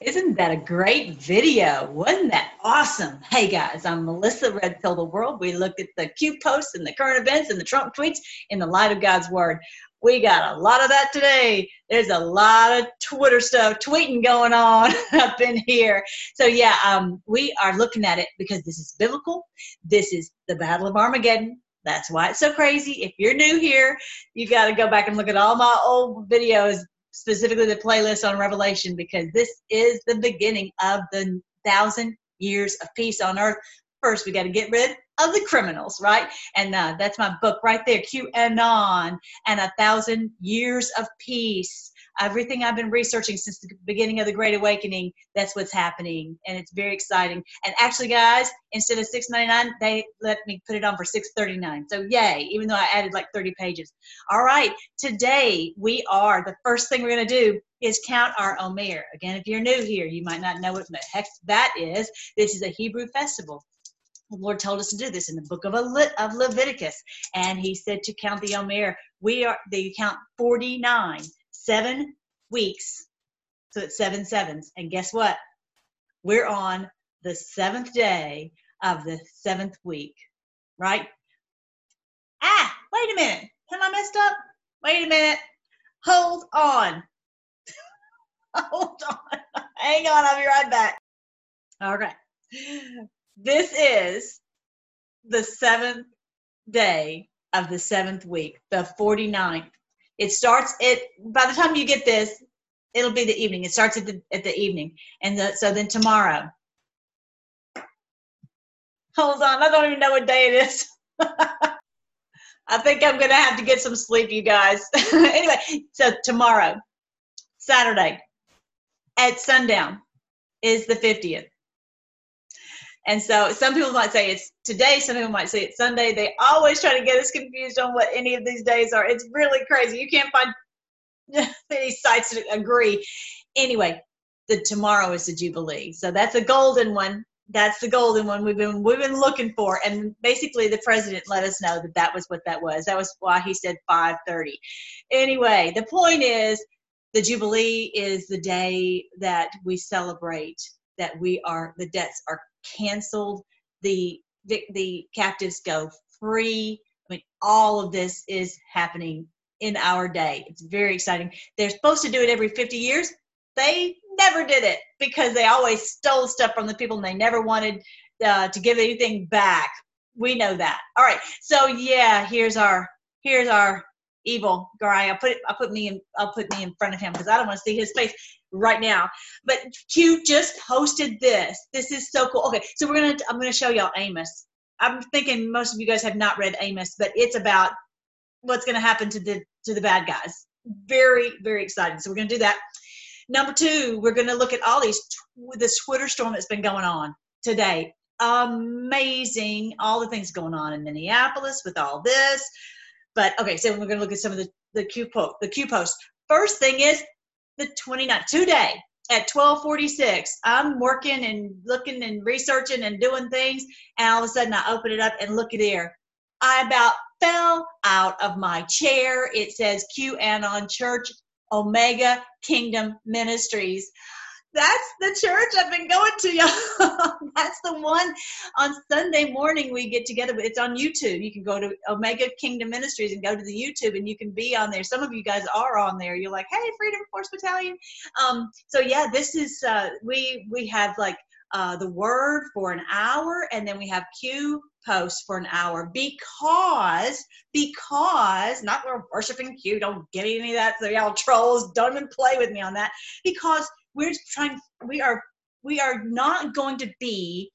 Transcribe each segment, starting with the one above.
Isn't that a great video? Wasn't that awesome? Hey guys, I'm Melissa Red Pill the World. We looked at the Q posts and the current events and the Trump tweets in the light of God's Word. We got a lot of that today. There's a lot of Twitter stuff, tweeting going on up in here. So yeah, um, we are looking at it because this is biblical. This is the Battle of Armageddon. That's why it's so crazy. If you're new here, you got to go back and look at all my old videos specifically the playlist on Revelation, because this is the beginning of the thousand years of peace on earth. First, we got to get rid of the criminals, right? And uh, that's my book right there, QAnon and a thousand years of peace everything I've been researching since the beginning of the Great Awakening, that's what's happening, and it's very exciting. And actually, guys, instead of six ninety nine, they let me put it on for six thirty nine. So yay! Even though I added like thirty pages. All right, today we are the first thing we're to do is count our Omer. Again, if you're new here, you might not know what the heck that is. This is a Hebrew festival. The Lord told us to do this in the book of, of Leviticus, and He said to count the Omer. We are they count forty nine seven weeks. So it's seven sevens. And guess what? We're on the seventh day of the seventh week, right? Ah, wait a minute. Am I messed up? Wait a minute. Hold on. Hold on. Hang on. I'll be right back. All right. This is the seventh day of the seventh week, the 49th it starts it by the time you get this, it'll be the evening. It starts at the at the evening, and the, so then tomorrow. Hold on, I don't even know what day it is. I think I'm gonna have to get some sleep, you guys. anyway, so tomorrow, Saturday, at sundown, is the 50th. And so some people might say it's today, some people might say it's Sunday. They always try to get us confused on what any of these days are. It's really crazy. You can't find any sites that agree. Anyway, the tomorrow is the Jubilee. So that's a golden one. That's the golden one we've been we've been looking for. And basically the president let us know that that was what that was. That was why he said 5:30. Anyway, the point is the Jubilee is the day that we celebrate that we are the debts are canceled. The, the, captives go free. I mean, all of this is happening in our day. It's very exciting. They're supposed to do it every 50 years. They never did it because they always stole stuff from the people and they never wanted uh, to give anything back. We know that. All right. So yeah, here's our here's our evil guy. I'll put I'll put me in I'll put me in front of him because I don't want to see his face right now. But Q just posted this. This is so cool. Okay, so we're gonna I'm gonna show y'all Amos. I'm thinking most of you guys have not read Amos, but it's about what's gonna happen to the to the bad guys. Very very exciting. So we're gonna do that. Number two, we're gonna look at all these this Twitter storm that's been going on today. Amazing, all the things going on in Minneapolis with all this. But okay, so we're gonna look at some of the the Q post. The Q post. First thing is the 29th, today at 1246 i'm working and looking and researching and doing things and all of a sudden i open it up and look at there. I about fell out of my chair. It says qanon church omega kingdom ministries that's the church I've been going to, y'all. that's the one on Sunday morning we get together. It's on YouTube. You can go to Omega Kingdom Ministries and go to the YouTube, and you can be on there. Some of you guys are on there. You're like, hey, Freedom Force Battalion. Um, so yeah, this is uh, we we have like uh, the word for an hour, and then we have Q posts for an hour because because not we're worshiping Q. Don't get any of that. So y'all trolls, don't even play with me on that because we're trying we are we are not going to be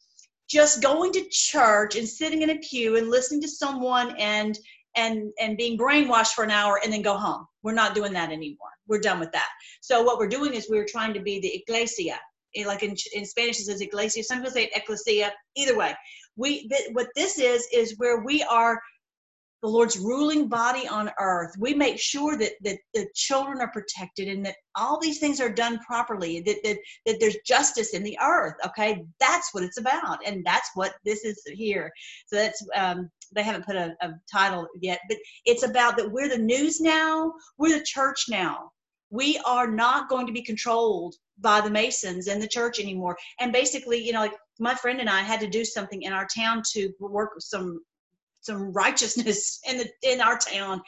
just going to church and sitting in a pew and listening to someone and and and being brainwashed for an hour and then go home. We're not doing that anymore. We're done with that. So what we're doing is we're trying to be the iglesia. Eh, like in, in spanish it says iglesia some people say ecclesia. Either way we th- what this is is where we are the Lord's ruling body on earth. We make sure that, that the children are protected and that all these things are done properly, that, that, that there's justice in the earth. Okay, that's what it's about. And that's what this is here. So that's, um, they haven't put a, a title yet, but it's about that we're the news now, we're the church now we are not going to be controlled by the Masons and the church anymore. And basically, you know, like my friend and I had to do something in our town to work with some some righteousness in the in our town.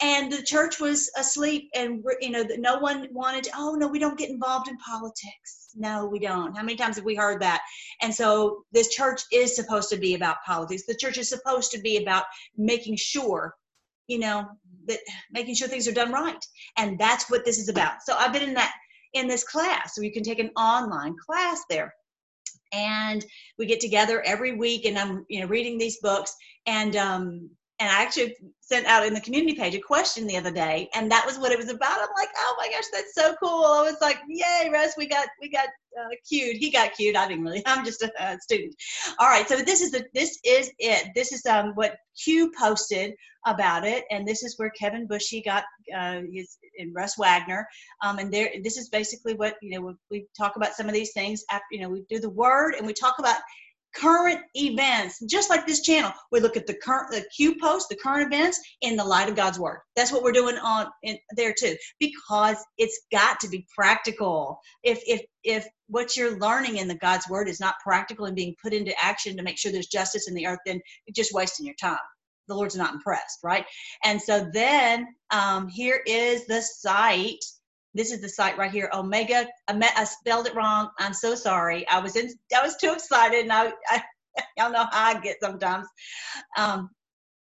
And the church was asleep and you know no one wanted to, oh no we don't get involved in politics. No we don't. How many times have we heard that? And so this church is supposed to be about politics. The church is supposed to be about making sure you know that making sure things are done right. And that's what this is about. So i've been in that in this class. So you can take an online class there and we get together every week and i'm you know reading these books and um and i actually sent out in the community page a question the other day and that was what it was about. I'm like oh my gosh that's so cool. I was like yay russ we got we got uh, cute he got cued. i didn't really i'm just a, a student. All right so this is the this is it. This is um what q posted about it and this is where kevin bushy got uh his and russ wagner. Um and there this is basically what you know we, we talk about some of these things after you know we do the word and we talk about current events, just like this channel. We look at the current, the Q post, the current events in the light of God's word. That's what we're doing on in there too, because it's got to be practical. If if if what you're learning in the God's word is not practical and being put into action to make sure there's justice in the earth, then you're just wasting your time. The Lord's not impressed, right? And so then um, here is the site this is the site right here, Omega. I, spelled it wrong. I'm so sorry. I was in. I was too excited, and I, I y'all know how I get sometimes. Um,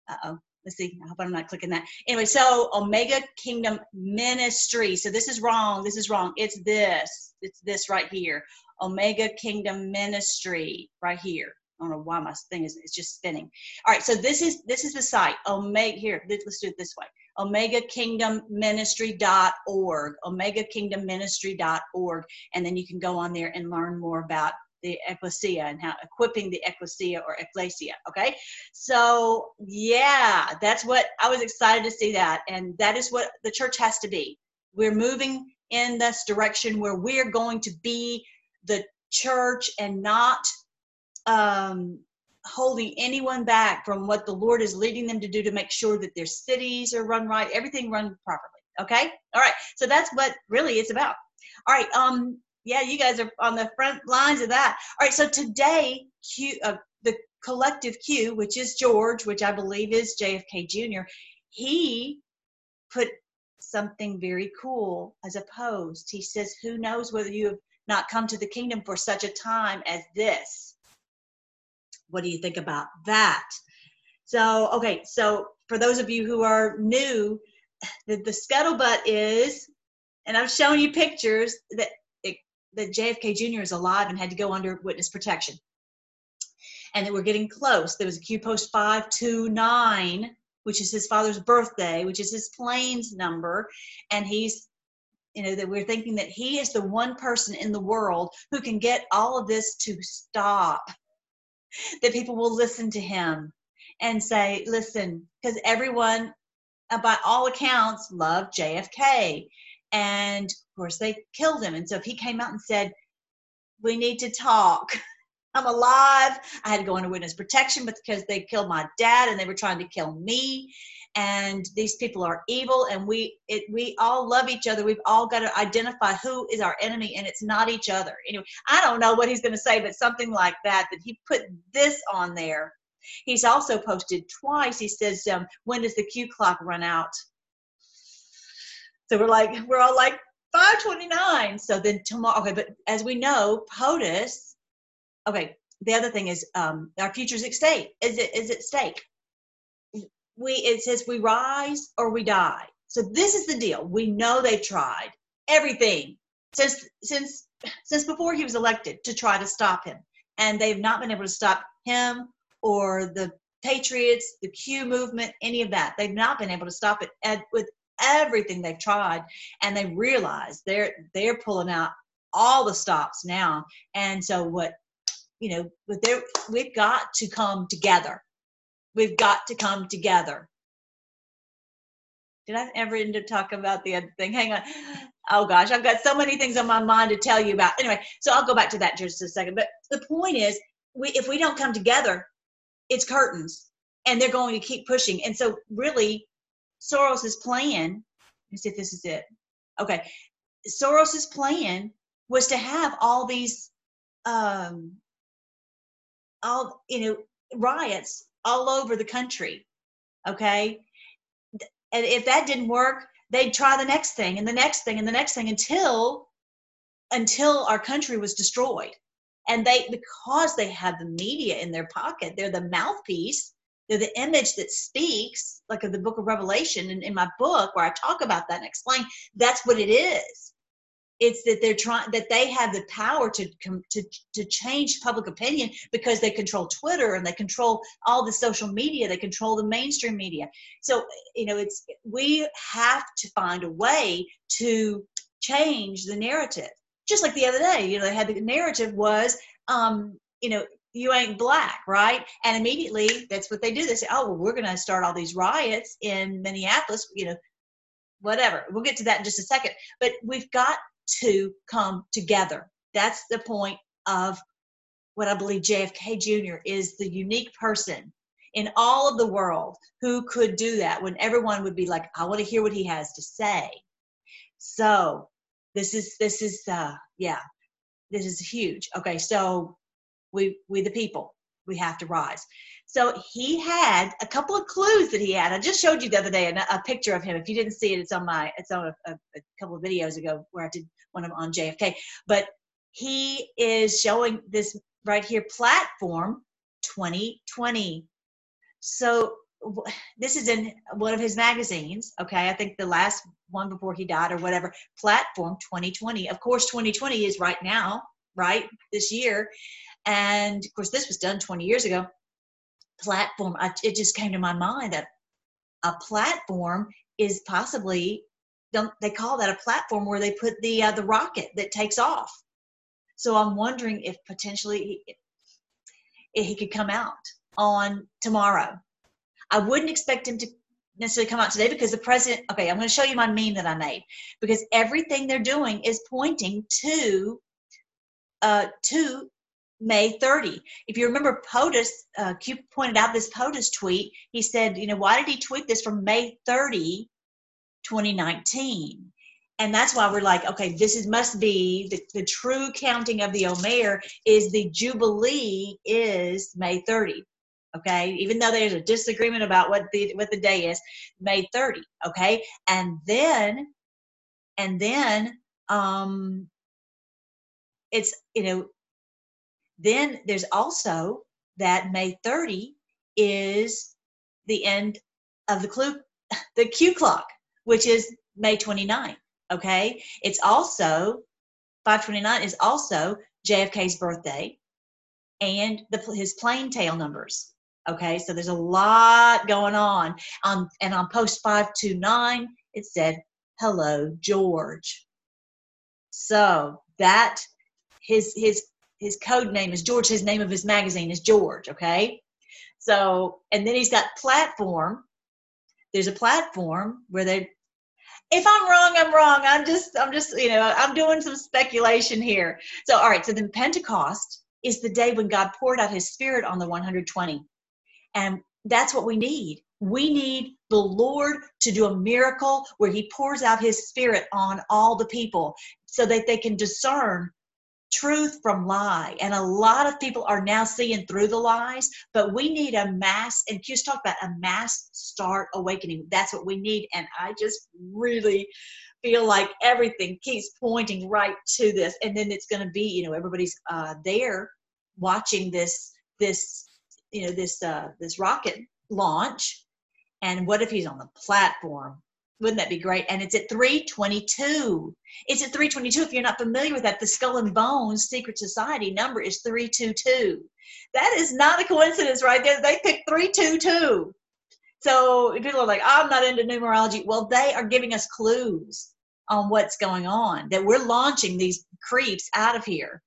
uh oh. Let's see. I hope I'm not clicking that. Anyway, so Omega Kingdom Ministry. So this is wrong. This is wrong. It's this. It's this right here. Omega Kingdom Ministry right here. I don't know why my thing is it's just spinning. All right, so this is this is the site. Omega here. Let's do it this way omegakingdomministry.org, omegakingdomministry.org, and then you can go on there and learn more about the ecclesia and how equipping the ecclesia or ecclesia. Okay, so yeah, that's what I was excited to see that, and that is what the church has to be. We're moving in this direction where we're going to be the church and not um, holding anyone back from what the Lord is leading them to do to make sure that their cities are run right, everything run properly. Okay? All right. So that's what really it's about. All right. Um, yeah, you guys are on the front lines of that. All right. So today, Q, uh, the collective Q, which is George, which I believe is JFK Jr., he put something very cool as a post. He says, Who knows whether you have not come to the kingdom for such a time as this? What do you think about that? So, okay, so for those of you who are new, the, the scuttlebutt is, and I've shown you pictures that it, that JFK Jr. is alive and had to go under witness protection. And that we're getting close. There was a Q post 529, which is his father's birthday, which is his planes number. And he's, you know, that we're thinking that he is the one person in the world who can get all of this to stop that people will listen to him and say, listen, because everyone, uh, by all accounts, loved JFK. And of course, they killed him. And so if he came out and said, we need to talk. I'm alive. I had to go into witness protection because they killed my dad and they were trying to kill me and these people are evil and we it, we all love each other. We've all got to identify who is our enemy and it's not each other. Anyway i don't know what he's going to say but something like that that he put this on there. He's also posted twice. He says um, when does the q clock run out? So we're like we're all like 529 so then tomorrow okay but as we know potus okay the other thing is um, our future's at stake. Is it is at stake we it says we rise or we die. So this is the deal. We know they've tried everything since since since before he was elected to try to stop him, and they've not been able to stop him or the Patriots, the Q movement, any of that. They've not been able to stop it and with everything they've tried, and they realize they're they're pulling out all the stops now. And so what you know, but there we've got to come together We've got to come together. Did I ever end up talking about the other thing? Hang on. Oh gosh, I've got so many things on my mind to tell you about. Anyway, so I'll go back to that just a second. But the point is, we, if we don't come together, it's curtains, and they're going to keep pushing. And so, really, Soros's plan. Let me see if this is it. Okay, Soros's plan was to have all these um all you know riots all over the country okay? And if that didn't work they'd try the next thing and the next thing and the next thing until until our country was destroyed. And they because they have the media in their pocket they're the mouthpiece they're the image that speaks like of the book of revelation and in my book where i talk about that and explain that's what it is it's that they're trying that they have the power to to to change public opinion because they control twitter and they control all the social media they control the mainstream media so you know it's we have to find a way to change the narrative just like the other day you know they had the narrative was um you know you ain't black, right? And immediately that's what they do. They say, oh, well, we're going to start all these riots in Minneapolis, you know, whatever. We'll get to that in just a second. But we've got to come together. That's the point of what I believe JFK Jr. is the unique person in all of the world who could do that when everyone would be like, I want to hear what he has to say. So this is this is uh yeah, this is huge. Okay, so we we the people, we have to rise. So he had a couple of clues that he had. I just showed you the other day a, a picture of him. If you didn't see it, it's on my it's on a, a, a couple of videos ago where I did one of on JFK. But he is showing this right here platform 2020. So this is in one of his magazines. Okay, I think the last one before he died or whatever. Platform 2020. Of course, 2020 is right now, right this year, and of course this was done 20 years ago. Platform. I, it just came to my mind that a platform is possibly don't they call that a platform where they put the uh, the rocket that takes off so i'm wondering if potentially he, if he could come out on tomorrow i wouldn't expect him to necessarily come out today because the president okay i'm going to show you my meme that i made because everything they're doing is pointing to uh to May 30. If you remember POTUS, uh, Q pointed out this POTUS tweet. He said, you know, why did he tweet this from May 30 2019 and that's why we're like okay this is must be the, the true counting of the omer is the jubilee is may 30 okay even though there's a disagreement about what the what the day is may 30 okay and then and then um it's you know then there's also that may 30 is the end of the clue the q clock which is May 29. Okay. It's also 529 is also JFK's birthday and the, his plane tail numbers. Okay. So there's a lot going on. Um, and on post 529, it said, hello, George. So that his, his, his code name is George. His name of his magazine is George. Okay. So, and then he's got platform. There's a platform where they if I'm wrong, I'm wrong. I'm just, I'm just, you know, I'm doing some speculation here. So, all right. So then Pentecost is the day when God poured out his spirit on the 120. And that's what we need. We need the Lord to do a miracle where he pours out his spirit on all the people so that they can discern truth from lie. And a lot of people are now seeing through the lies, but we need a mass, and just talk about a mass start awakening. That's what we need. And I just really feel like everything keeps pointing right to this. And then it's going to be, you know, everybody's uh, there watching this, this, you know, this, uh, this rocket launch. And what if he's on the platform? Wouldn't that be great? And it's at 322. It's at 322. If you're not familiar with that, the Skull and Bones Secret Society number is 322. That is not a coincidence right there. They picked 322. So people are like, I'm not into numerology. Well, they are giving us clues on what's going on, that we're launching these creeps out of here.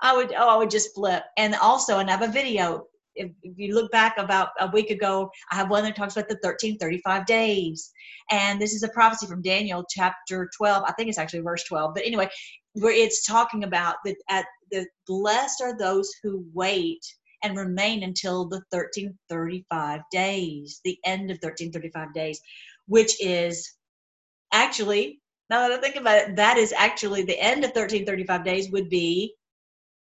I would, oh, I would just flip. And also, and I have a video if, you look back about a week ago, I have one that talks about the 1335 days. And this is a prophecy from Daniel chapter 12. I think it's actually verse 12. But anyway, where it's talking about that at the blessed are those who wait and remain until the 1335 days, the end of 1335 days, which is actually now that I think about it, that is actually the end of 1335 days would be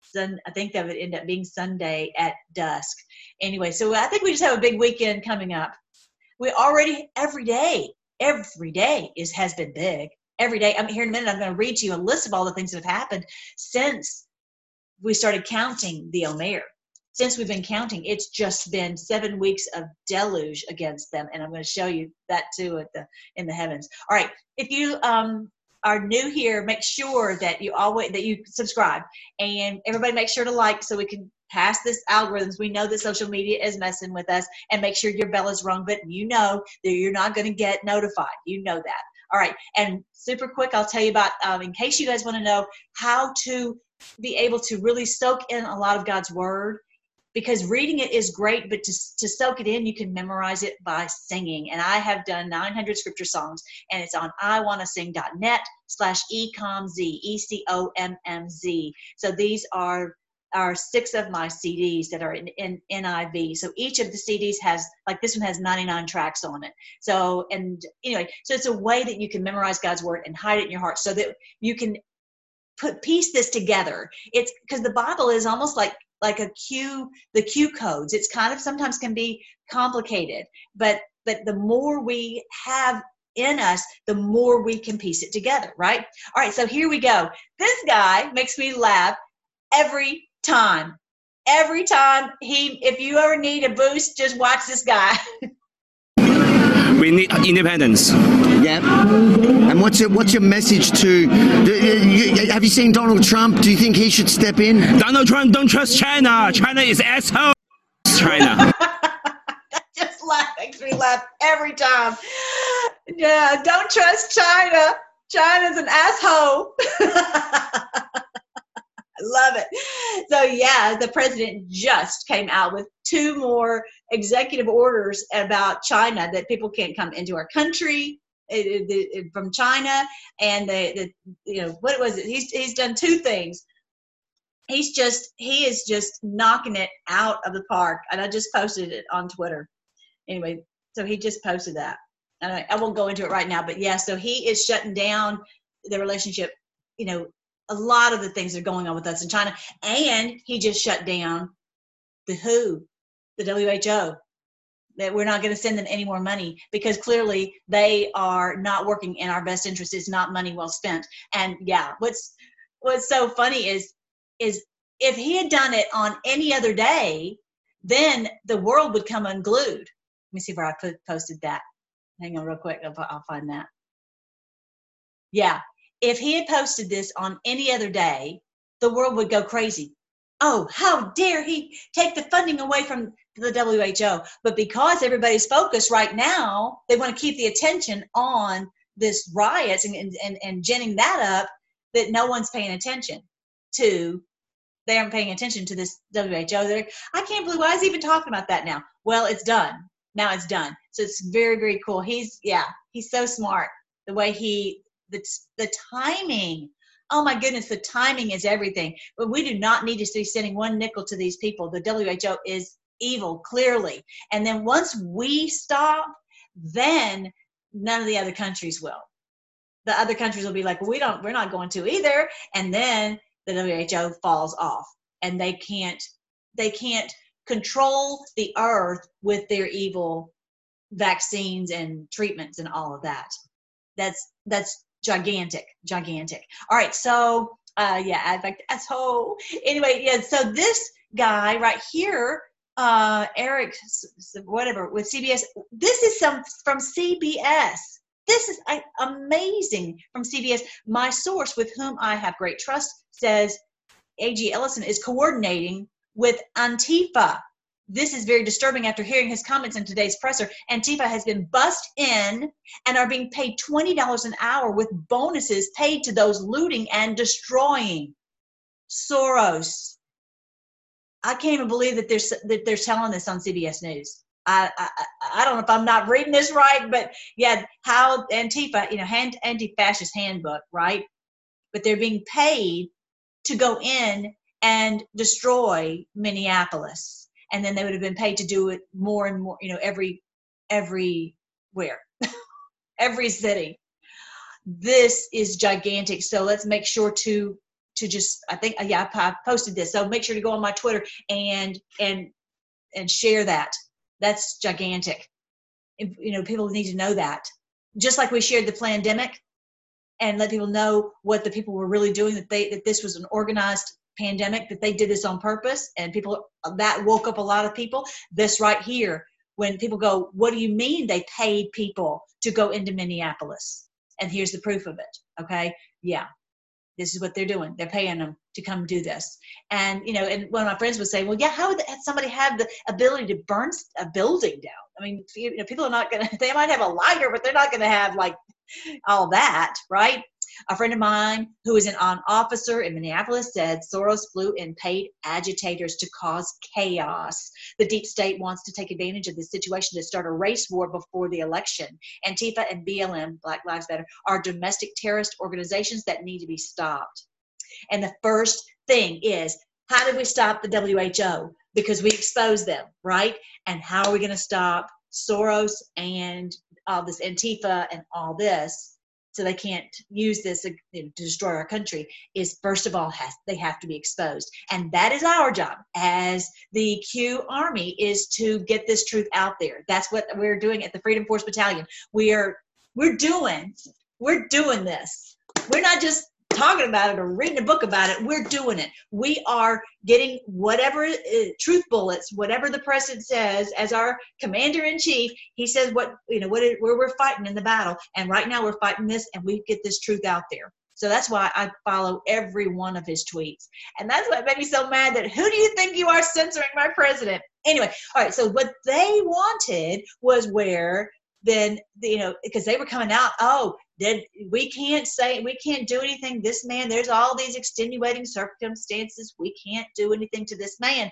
Sun, I think that would end up being Sunday at dusk. Anyway, so I think we just have a big weekend coming up. We already every day, every day is has been big. Every day. I'm here in a minute. I'm going to read to you a list of all the things that have happened since we started counting the Omer. Since we've been counting, it's just been seven weeks of deluge against them, and I'm going to show you that too at the in the heavens. All right, if you um, are new here, make sure that you always that you subscribe and everybody make sure to like so we can pass this algorithms. We know that social media is messing with us and make sure your bell is rung, but you know that you're not going to get notified. You know that. All right. And super quick, I'll tell you about, um, in case you guys want to know how to be able to really soak in a lot of God's word because reading it is great, but to, to soak it in, you can memorize it by singing. And I have done 900 scripture songs, and it's on iwannasing.net slash ecomz, E-C-O-M-M-Z. So these are are six of my CDs that are in, in NIV. So each of the CDs has, like this one has 99 tracks on it. So, and anyway, so it's a way that you can memorize God's word and hide it in your heart so that you can put piece this together. It's because the Bible is almost like like a Q, the Q codes. It's kind of sometimes can be complicated, but but the more we have in us, the more we can piece it together, right? All right, so here we go. This guy makes me laugh every time. Every time he, if you ever need a boost, just watch this guy. we need independence. Yeah. And what's your, what's your message to? Do, uh, you, have you seen Donald Trump? Do you think he should step in? Donald Trump don't trust China. China is asshole. China. that just laugh makes me laugh every time. Yeah, don't trust China. China's an asshole. love it. So yeah, the president just came out with two more executive orders about China that people can't come into our country it, it, it, from China, and the, the you know what was it? He's he's done two things. He's just he is just knocking it out of the park, and I just posted it on Twitter. Anyway, so he just posted that. And I, I won't go into it right now, but yeah, so he is shutting down the relationship you know a lot of the things that are going on with us in China. And he just shut down the WHO, the WHO, that we're not going to send them any more money because clearly they are not working in our best interest. It's not money well spent. And yeah, what's what's so funny is is if he had done it on any other day, then the world would come unglued. Let me see where I posted that. Hang on real quick. I'll find that. Yeah, if he had posted this on any other day, the world would go crazy. Oh, how dare he take the funding away from the WHO? But because everybody's focused right now, they want to keep the attention on this riots and, and, and and ginning that up that no one's paying attention to. They aren't paying attention to this WHO. They're, I can't believe why is he even talking about that now? Well, it's done. Now it's done. So it's very, very cool. He's, yeah, he's so smart the way he the, the timing. Oh my goodness the timing is everything. But we do not need to be sending one nickel to these people. The who is evil clearly. And then once we stop then none of the other countries will. The other countries will be like well, we don't we're not going to either. And then the who falls off. And they can't they can't control the earth with their evil vaccines and treatments and all of that. That's that's gigantic, gigantic. All right, so uh, yeah, fact, asshole. Anyway, yeah, so this guy right here, uh, Eric, whatever, with CBS, this is some from CBS. This is amazing from CBS. My source, with whom I have great trust, says A.G. Ellison is coordinating with Antifa this is very disturbing after hearing his comments in today's presser. Antifa has been bussed in and are being paid $20 an hour with bonuses paid to those looting and destroying. Soros. I can't even believe that they're, that they're telling this on CBS News. I, I, I don't know if I'm not reading this right, but yeah, how Antifa, you know, hand, anti-fascist handbook, right? But they're being paid to go in and destroy Minneapolis and then they would have been paid to do it more and more you know every everywhere every city this is gigantic. So let's make sure to to just I think uh, yeah I posted this. So make sure to go on my Twitter and and and share that. That's gigantic. You know, people need to know that. Just like we shared the pandemic and let people know what the people were really doing that they that this was an organized pandemic that they did this on purpose and people that woke up a lot of people. This right here when people go what do you mean they paid people to go into minneapolis? And here's the proof of it okay? Yeah. This is what they're doing. They're paying them to come do this. And you know and one of my friends would say well yeah how would somebody have the ability to burn a building down? I mean you know people are not gonna they might have a lighter but they're not gonna have like all that right a friend of mine who is an on officer in Minneapolis said Soros flew in paid agitators to cause chaos. The deep state wants to take advantage of this situation to start a race war before the election. Antifa and BLM, Black Lives Matter, are domestic terrorist organizations that need to be stopped. And the first thing is how did we stop the WHO? Because we exposed them, right? And how are we going to stop Soros and all this Antifa and all this? So they can't use this uh, to destroy our country is first of all has they have to be exposed. And that is our job as the q army is to get this truth out there. That's what we're doing at the freedom force battalion. We are we're doing we're doing this. We're not just talking about it or reading a book about it. We're doing it. We are getting whatever uh, truth bullets, whatever the president says, as our commander in chief. He says what you know what it, where we're fighting in the battle, and right now we're fighting this, and we get this truth out there. So that's why I follow every one of his tweets. And that's what made me so mad that who do you think you are censoring my president? Anyway, all right, so what they wanted was where then, you know, because they were coming out, oh, we can't say we can't do anything. This man there's all these extenuating circumstances. We can't do anything to this man.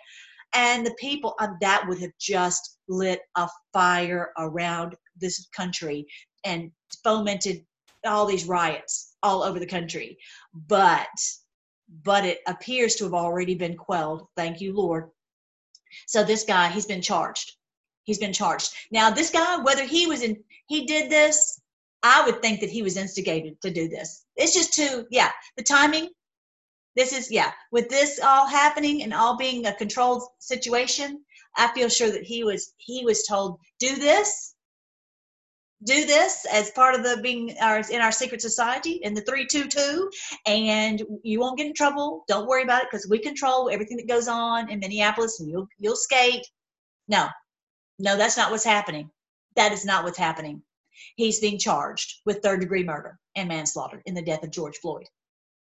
And the people um, that would have just lit a fire around this country and fomented all these riots all over the country. But but it appears to have already been quelled. Thank you lord. So this guy he's been charged. He's been charged. Now this guy whether he was in he did this I would think that he was instigated to do this. It's just too, yeah, the timing. This is, yeah, with this all happening and all being a controlled situation, I feel sure that he was he was told do this, do this as part of the being our in our secret society in the three two two, and you won't get in trouble. Don't worry about it because we control everything that goes on in Minneapolis, and you'll you'll skate. No, no, that's not what's happening. That is not what's happening he's being charged with third degree murder and manslaughter in the death of George Floyd.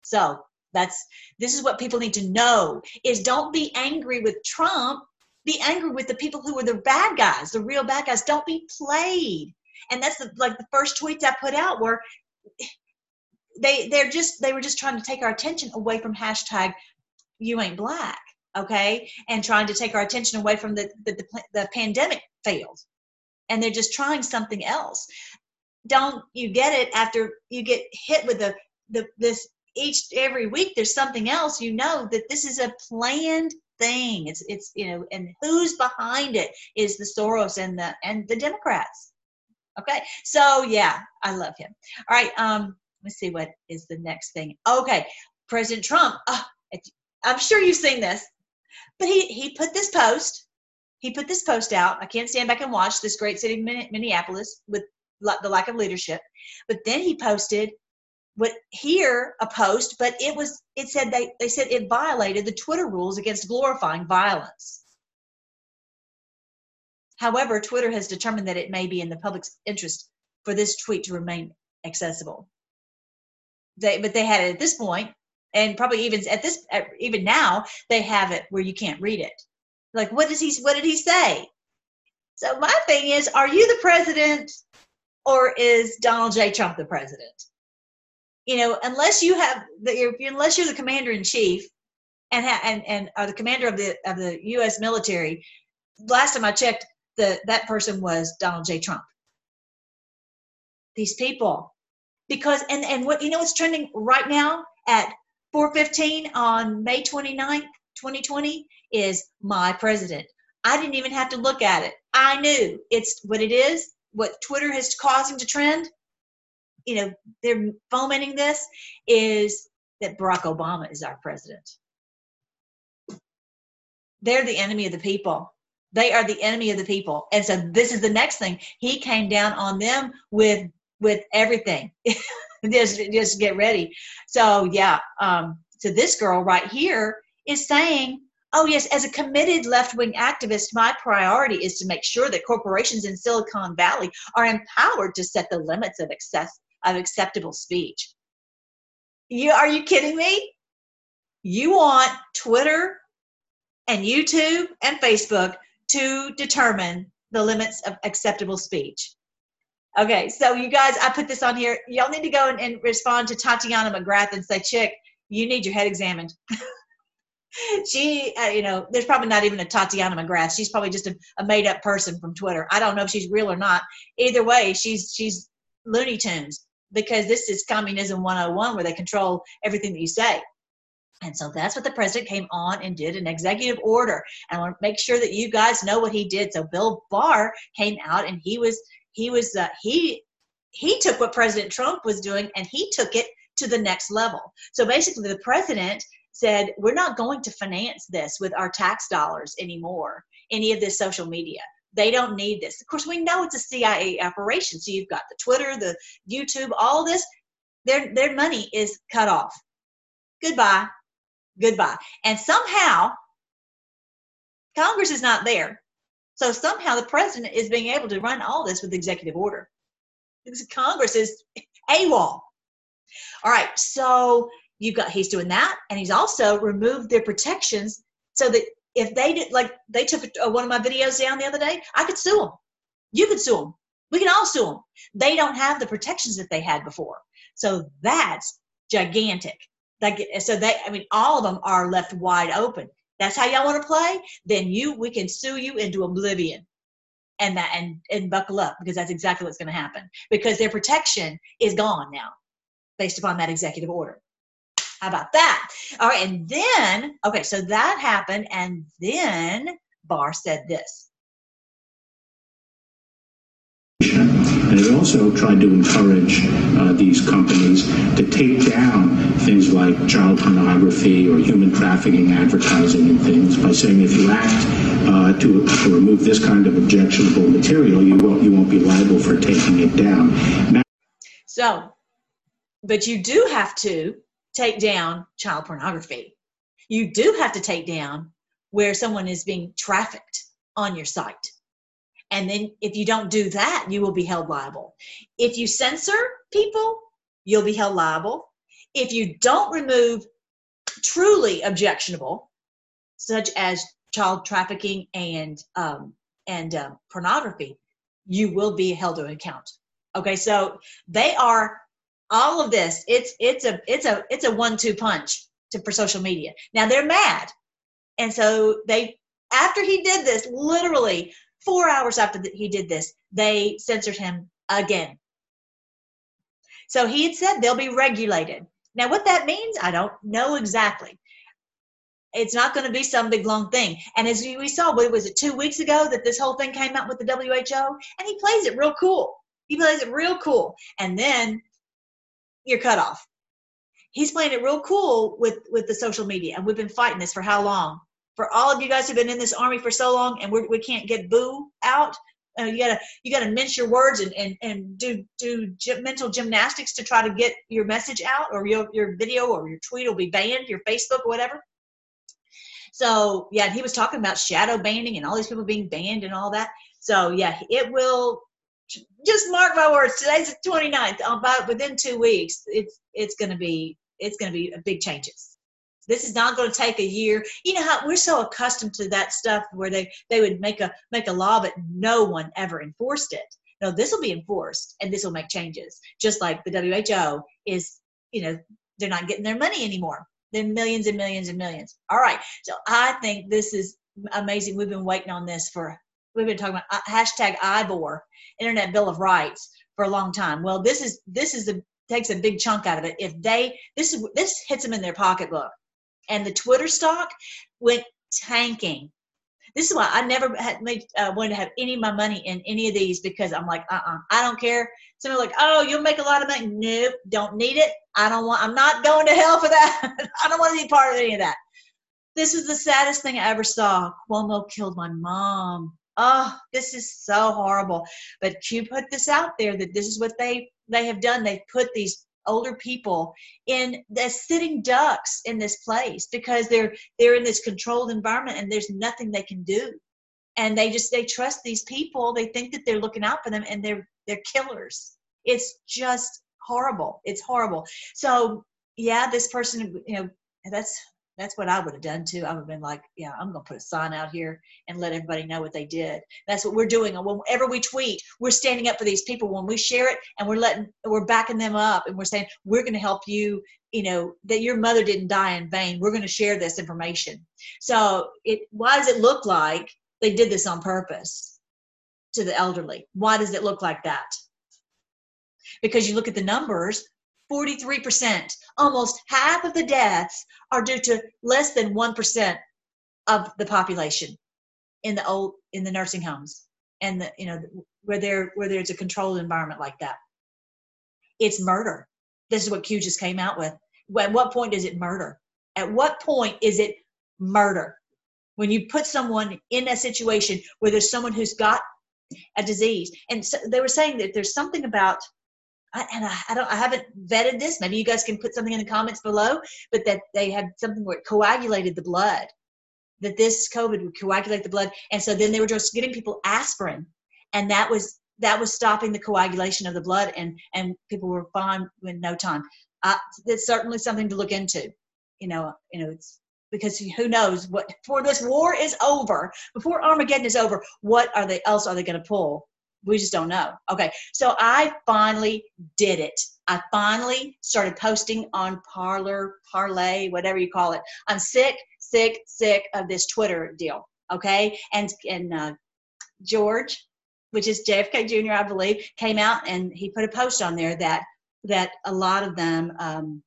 So that's this is what people need to know is don't be angry with Trump. Be angry with the people who are the bad guys, the real bad guys. Don't be played. And that's the, like the first tweets I put out were they they're just they were just trying to take our attention away from hashtag you ain't black okay and trying to take our attention away from the the, the, the pandemic failed and they're just trying something else. Don't you get it? After you get hit with the, the this each every week there's something else you know that this is a planned thing. It's it's you know and who's behind it is the soros and the and the democrats. Okay? So yeah i love him. All right um let's see what is the next thing? Okay president trump uh, i'm sure you've seen this but he he put this post he put this post out. I can't stand back and watch this great city, Minneapolis, with the lack of leadership. But then he posted what here a post, but it was it said they they said it violated the Twitter rules against glorifying violence. However, Twitter has determined that it may be in the public's interest for this tweet to remain accessible. They, but they had it at this point, and probably even at this, even now, they have it where you can't read it. Like, what does he? What did he say? So my thing is, are you the president, or is Donald J. Trump the president? You know, unless you have the, unless you're the commander in chief, and ha- and and are the commander of the of the U.S. military. Last time I checked, the that person was Donald J. Trump. These people, because and and what you know what's trending right now at 4:15 on May 29th 2020 is my president. I didn't even have to look at it. I knew it's what it is, what Twitter has caused him to trend. you know they're fomenting this is that Barack Obama is our president. They're the enemy of the people. They are the enemy of the people. And so this is the next thing. He came down on them with with everything. just just get ready. So yeah, um, so this girl right here is saying Oh, yes, as a committed left wing activist, my priority is to make sure that corporations in Silicon Valley are empowered to set the limits of, access, of acceptable speech. You, are you kidding me? You want Twitter and YouTube and Facebook to determine the limits of acceptable speech. Okay, so you guys, I put this on here. Y'all need to go and, and respond to Tatiana McGrath and say, Chick, you need your head examined. she, uh, you know, there's probably not even a Tatiana McGrath. She's probably just a, a made up person from Twitter. I don't know if she's real or not. Either way, she's she's Looney Tunes because this is communism 101 where they control everything that you say. And so that's what the president came on and did an executive order. And I want to make sure that you guys know what he did. So Bill Barr came out and he was he was uh, he he took what President Trump was doing and he took it to the next level. So basically, the president said, We're not going to finance this with our tax dollars anymore, any of this social media. They don't need this. Of course, we know it's a CIA operation. So you've got the Twitter, the YouTube, all this. Their, their money is cut off. Goodbye. Goodbye. And somehow, Congress is not there. So somehow the president is being able to run all this with executive order. Because Congress is AWOL. All right, so you got he's doing that and he's also removed their protections so that if they did like they took one of my videos down the other day i could sue them you could sue them we can all sue them they don't have the protections that they had before. So that's gigantic. Like so they i mean all of them are left wide open. That's how y'all want to play? Then you we can sue you into oblivion. And that and and buckle up because that's exactly what's going to happen. Because their protection is gone now based upon that executive order how about that? All right, and then, okay, so that happened, and then Barr said this. And it also tried to encourage uh, these companies to take down things like child pornography or human trafficking advertising and things by saying if you act uh, to, to remove this kind of objectionable material, you won't, you won't be liable for taking it down. Now, so, but you do have to take down child pornography. You do have to take down where someone is being trafficked on your site. And then if you don't do that, you will be held liable. If you censor people, you'll be held liable. If you don't remove truly objectionable, such as child trafficking and um, and uh, pornography, you will be held to account. Okay, so they are all of this it's it's a it's a it's a one-two punch to, for social media. Now they're mad. And so they after he did this literally four hours after he did this they censored him again. So he had said they'll be regulated. Now what that means i don't know exactly. It's not going to be some big long thing. And as we saw what was it two weeks ago that this whole thing came out with the who and he plays it real cool. He plays it real cool. And then you're cut off. He's playing it real cool with with the social media, and we've been fighting this for how long? For all of you guys who've been in this army for so long, and we're, we can not get boo out. Uh, you gotta you gotta mince your words and and, and do do mental gymnastics to try to get your message out, or your your video or your tweet will be banned, your Facebook or whatever. So yeah, he was talking about shadow banning and all these people being banned and all that. So yeah, it will just mark my words. Today's the 29th. About uh, within two weeks, it's it's going to be it's going to be big changes. This is not going to take a year. You know how we're so accustomed to that stuff where they they would make a make a law, but no one ever enforced it. No, this will be enforced, and this will make changes. Just like the WHO is, you know, they're not getting their money anymore. They're millions and millions and millions. All right. So I think this is amazing. We've been waiting on this for we've been talking about uh, hashtag IBOR, Internet Bill of Rights, for a long time. Well, this is this is the takes a big chunk out of it. If they this is this hits them in their pocketbook, and the Twitter stock went tanking. This is why I never had made uh, wanted to have any of my money in any of these because I'm like, uh, uh I don't care. Somebody like, oh, you'll make a lot of money. Nope, don't need it. I don't want. I'm not going to hell for that. I don't want to be part of any of that. This is the saddest thing I ever saw. Cuomo killed my mom. Oh, this is so horrible. But Q put this out there that this is what they they have done. They put these older people in the sitting ducks in this place because they're they're in this controlled environment and there's nothing they can do. And they just they trust these people. They think that they're looking out for them and they're they're killers. It's just horrible. It's horrible. So yeah this person you know that's that's what I would have done too. I would have been like, yeah, I'm going to put a sign out here and let everybody know what they did. That's what we're doing. And whenever we tweet, we're standing up for these people. When we share it and we're letting, we're backing them up and we're saying, we're going to help you, you know, that your mother didn't die in vain. We're going to share this information. So it, why does it look like they did this on purpose to the elderly? Why does it look like that? Because you look at the numbers, 43%, almost half of the deaths are due to less than 1% of the population in the old in the nursing homes and the you know where there where there's a controlled environment like that. It's murder. This is what q just came out with. At what point is it murder? At what point is it murder? When you put someone in a situation where there's someone who's got a disease and so they were saying that there's something about I, and I, I, don't I haven't vetted this. Maybe you guys can put something in the comments below, but that they had something where it coagulated the blood, that this COVID would coagulate the blood, and so then they were just giving people aspirin, and that was that was stopping the coagulation of the blood, and and people were fine in no time. Uh, it's certainly something to look into. You know, you know, it's because who knows what before this war is over, before Armageddon is over, what are they else are they going to pull? We just don't know. Okay, so I finally did it. I finally started posting on Parler, Parlay, whatever you call it. I'm sick, sick, sick of this Twitter deal. Okay, and and uh, George, which is JFK Jr., I believe, came out and he put a post on there that that a lot of them, um,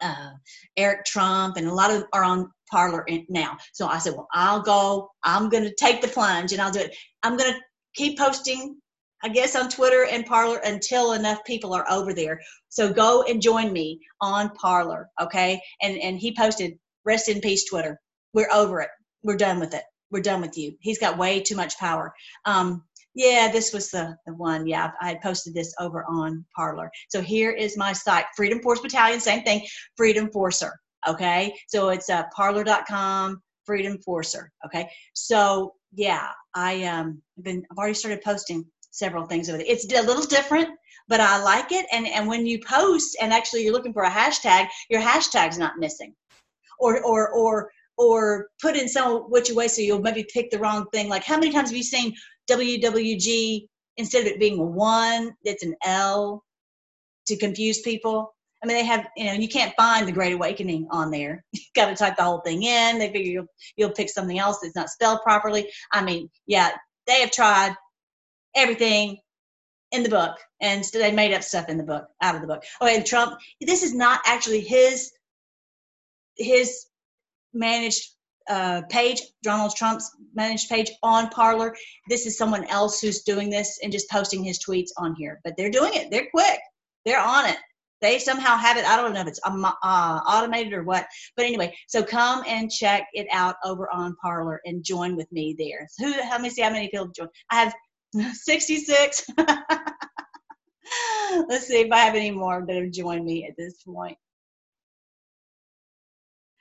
uh, Eric Trump, and a lot of them are on Parler now. So I said, well, I'll go. I'm going to take the plunge and I'll do it. I'm going to keep posting I guess on Twitter and Parler until enough people are over there. So go and join me on Parler, okay? And and he posted, "Rest in peace, Twitter. We're over it. We're done with it. We're done with you." He's got way too much power. Um, yeah, this was the, the one. Yeah, I had posted this over on Parler. So here is my site, Freedom Force Battalion. Same thing, Freedom Forcer. Okay, so it's uh, Parler.com, Freedom Forcer. Okay, so yeah, I um been I've already started posting several things over there. It's a little different, but I like it. And and when you post and actually you're looking for a hashtag, your hashtag's not missing, or or or or put in some which way so you'll maybe pick the wrong thing. Like how many times have you seen WWG instead of it being one, it's an L to confuse people? I mean, they have, you know, you can't find the Great Awakening on there. You've got to type the whole thing in. They figure you'll you'll pick something else that's not spelled properly. I mean, yeah, they have tried everything in the book, and they made up stuff in the book out of the book. Oh, and Trump. This is not actually his his managed uh, page, Donald Trump's managed page on Parler. This is someone else who's doing this and just posting his tweets on here. But they're doing it. They're quick. They're on it they somehow have it. I don't know if it's um, uh, automated or what. But anyway so come and check it out over on Parler and join with me there. So who let me see how many people join. I have 66 let's see if i have any more that have joined me at this point.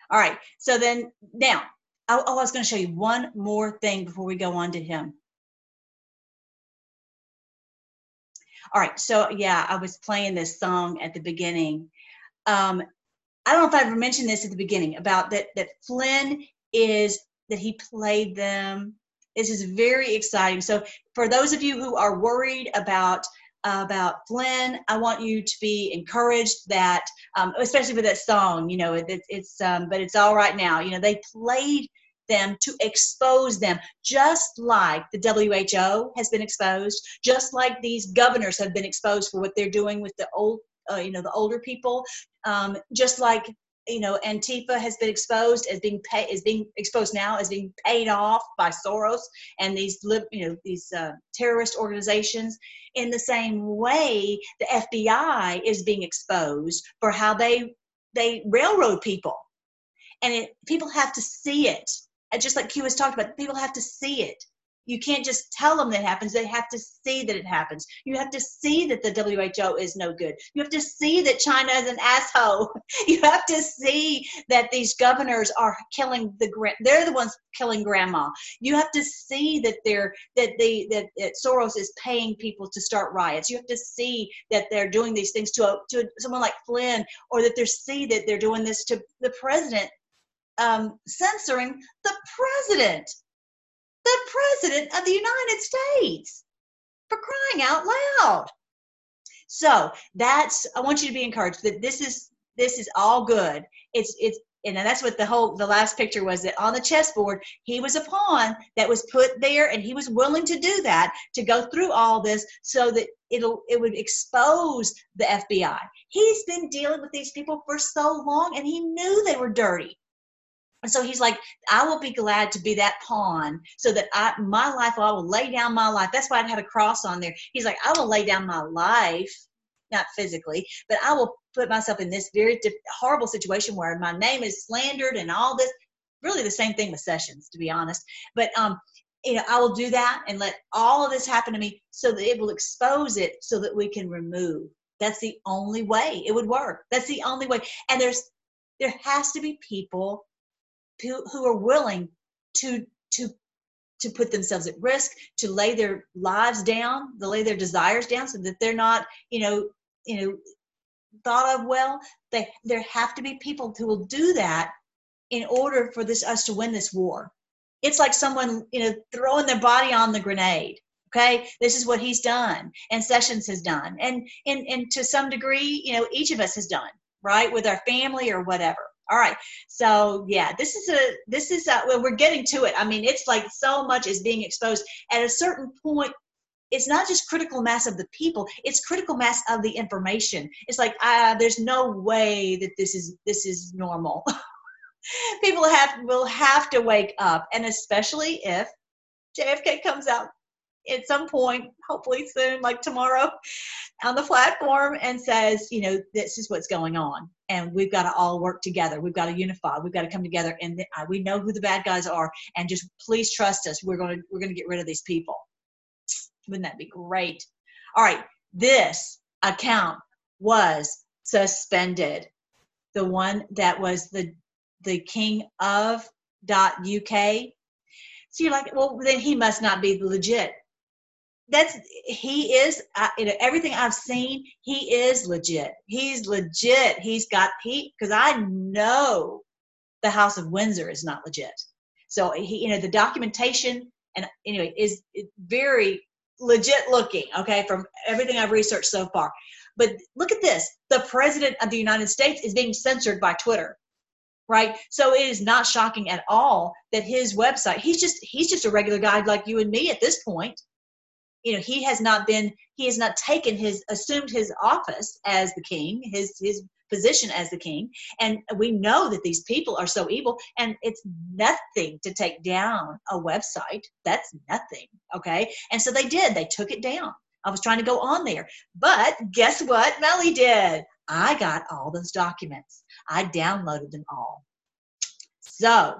All right so then now oh, oh i was going to show you one more thing before we go on to him All right, so yeah, I was playing this song at the beginning. Um, I don't know if I ever mentioned this at the beginning about that that Flynn is that he played them. This is very exciting. So for those of you who are worried about about Flynn, I want you to be encouraged that, um, especially with that song, you know, it, it's um, but it's all right now. You know, they played them to expose them, just like the WHO has been exposed, just like these governors have been exposed for what they're doing with the old, uh, you know, the older people, um, just like you know, Antifa has been exposed as being pay, is being exposed now as being paid off by Soros and these you know these uh, terrorist organizations. In the same way, the FBI is being exposed for how they they railroad people, and it, people have to see it. Just like Q has talked about, people have to see it. You can't just tell them that happens. They have to see that it happens. You have to see that the WHO is no good. You have to see that China is an asshole. You have to see that these governors are killing the grand. they're the ones killing grandma. You have to see that they're that they that, that Soros is paying people to start riots. You have to see that they're doing these things to a, to someone like Flynn, or that they see that they're doing this to the president, um, censoring the president the president of the United States for crying out loud. So that's I want you to be encouraged that this is this is all good. It's it's and that's what the whole the last picture was that on the chessboard he was a pawn that was put there and he was willing to do that to go through all this so that it'll it would expose the FBI. He's been dealing with these people for so long and he knew they were dirty. And so he's like, I will be glad to be that pawn so that I, my life, I will lay down my life. That's why I had a cross on there. He's like, I will lay down my life, not physically, but I will put myself in this very horrible situation where my name is slandered and all this. Really, the same thing with Sessions, to be honest. But um, you know, I will do that and let all of this happen to me so that it will expose it so that we can remove. That's the only way it would work. That's the only way. And there's there has to be people who, are willing to to to put themselves at risk to lay their lives down to lay their desires down so that they're not you know you know thought of well. They there have to be people who will do that in order for this us to win this war. It's like someone you know throwing their body on the grenade okay? This is what he's done and sessions has done and and and to some degree you know each of us has done right with our family or whatever all right. So yeah, this is a this is a well, we're getting to it. I mean, it's like so much is being exposed. At a certain point, it's not just critical mass of the people; it's critical mass of the information. It's like uh, there's no way that this is this is normal. people have will have to wake up, and especially if JFK comes out at some point, hopefully soon, like tomorrow, on the platform and says, you know, this is what's going on. And we've got to all work together. We've got to unify. We've got to come together. And uh, we know who the bad guys are. And just please trust us. We're going to, we're going to get rid of these people. Wouldn't that be great? All right. This account was suspended. The one that was the, the king of dot UK. So you're like, well, then he must not be legit that's he is you know, everything I've seen. He is legit. He's legit. He's got he because I know the House of Windsor is not legit. So he, you know, the documentation and anyway is very legit looking. Okay, from everything I've researched so far. But look at this: the president of the United States is being censored by Twitter right so it is not shocking at all that his website he's just he's just a regular guy like you and me at this point you know he has not been he has not taken his assumed his office as the king his his position as the king. And we know that these people are so evil and it's nothing to take down a website. That's nothing okay? And so they did. They took it down. I was trying to go on there. But guess what melly did? I got all those documents. I downloaded them all. So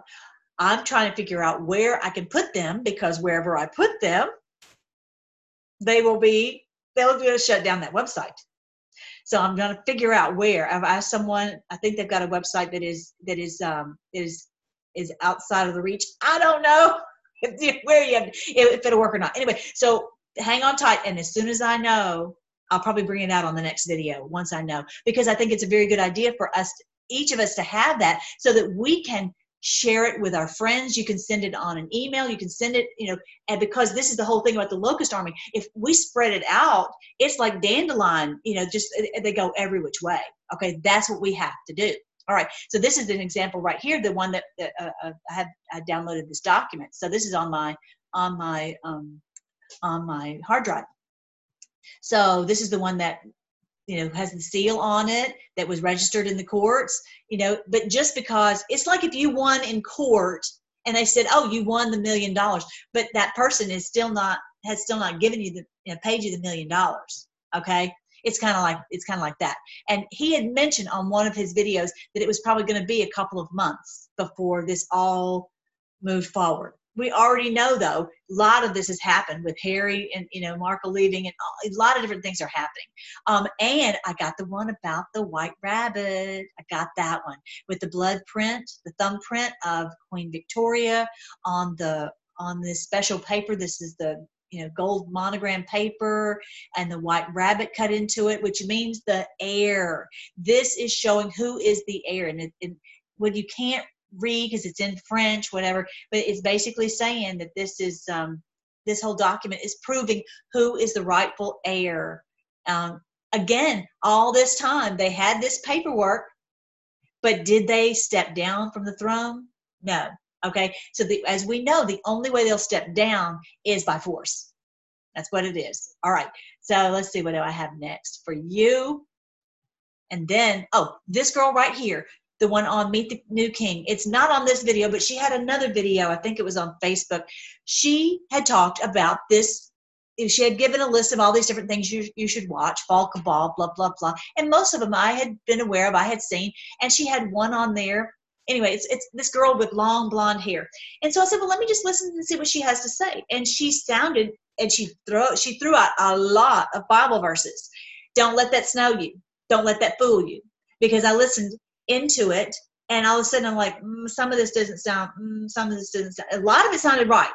i'm trying to figure out where i can put them because wherever i put them they will be they'll be able to shut down that website. So I'm going to figure out where. I've asked someone. I think they've got a website that is that is um, is is outside of the reach. I don't know if, where you have, if it'll work or not. Anyway, so hang on tight, and as soon as I know, I'll probably bring it out on the next video once I know because I think it's a very good idea for us, each of us, to have that so that we can share it with our friends. You can send it on an email. You can send it, you know, and because this is the whole thing about the locust army, if we spread it out, it's like dandelion, you know, just they go every which way. Okay, that's what we have to do. All right, so this is an example right here, the one that, that uh, uh I have I downloaded this document. So this is on my on my um, on my hard drive. So this is the one that you know has the seal on it that was registered in the courts you know but just because it's like if you won in court and they said oh you won the million dollars but that person is still not has still not given you the you know, paid you the million dollars okay? It's kind of like it's kind of like that. And he had mentioned on one of his videos that it was probably going to be a couple of months before this all moved forward we already know though a lot of this has happened with harry and you know Markle leaving and a lot of different things are happening. Um, and i got the one about the white rabbit. I got that one with the blood print the thumbprint of queen victoria on the on this special paper. This is the you know gold monogram paper and the white rabbit cut into it which means the heir this is showing who is the heir and it, it, when you can't read because it's in french whatever but it's basically saying that this is um, this whole document is proving who is the rightful heir um, again all this time they had this paperwork but did they step down from the throne no Okay, so the, as we know, the only way they'll step down is by force. That's what it is. All right, so let's see what do I have next for you. And then, oh, this girl right here, the one on Meet the New King. It's not on this video, but she had another video. I think it was on Facebook. She had talked about this. She had given a list of all these different things you, you should watch, Fall Cabal, blah, blah, blah. And most of them I had been aware of, I had seen. And she had one on there anyway, it's, it's this girl with long blonde hair. And so I said, well, let me just listen and see what she has to say. And she sounded and she throw she threw out a lot of Bible verses. Don't let that snow you. Don't let that fool you. Because I listened into it and all of a sudden I'm like, mm, some of this doesn't sound, mm, some of this doesn't sound. A lot of it sounded right.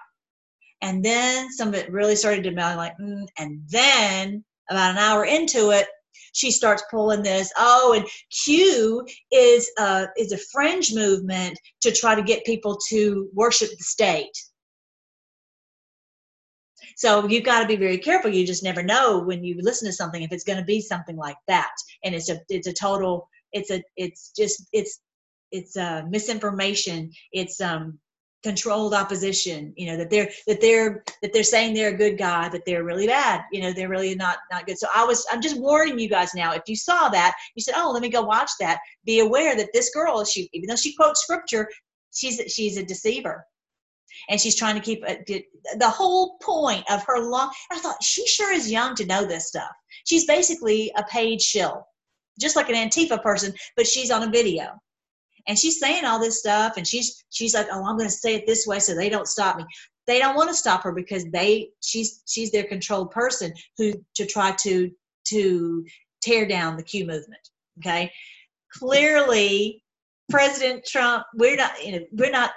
And then some of it really started to sound like, mm, and then about an hour into it, she starts pulling this. Oh, and Q is a is a fringe movement to try to get people to worship the state. So you've got to be very careful. You just never know when you listen to something if it's going to be something like that, and it's a it's a total it's a it's just it's it's a misinformation. It's um controlled opposition you know that they're that they're that they're saying they're a good guy but they're really bad you know they're really not not good. So i was i'm just warning you guys now if you saw that you said oh let me go watch that be aware that this girl she even though she quotes scripture she's she's a deceiver. And she's trying to keep a, the whole point of her long i thought she sure is young to know this stuff. She's basically a paid shill just like an antifa person but she's on a video. And she's saying all this stuff and she's she's like oh i'm going to say it this way so they don't stop me. They don't want to stop her because they she's she's their controlled person who to try to to tear down the q movement okay? Clearly president trump we're not you know we're not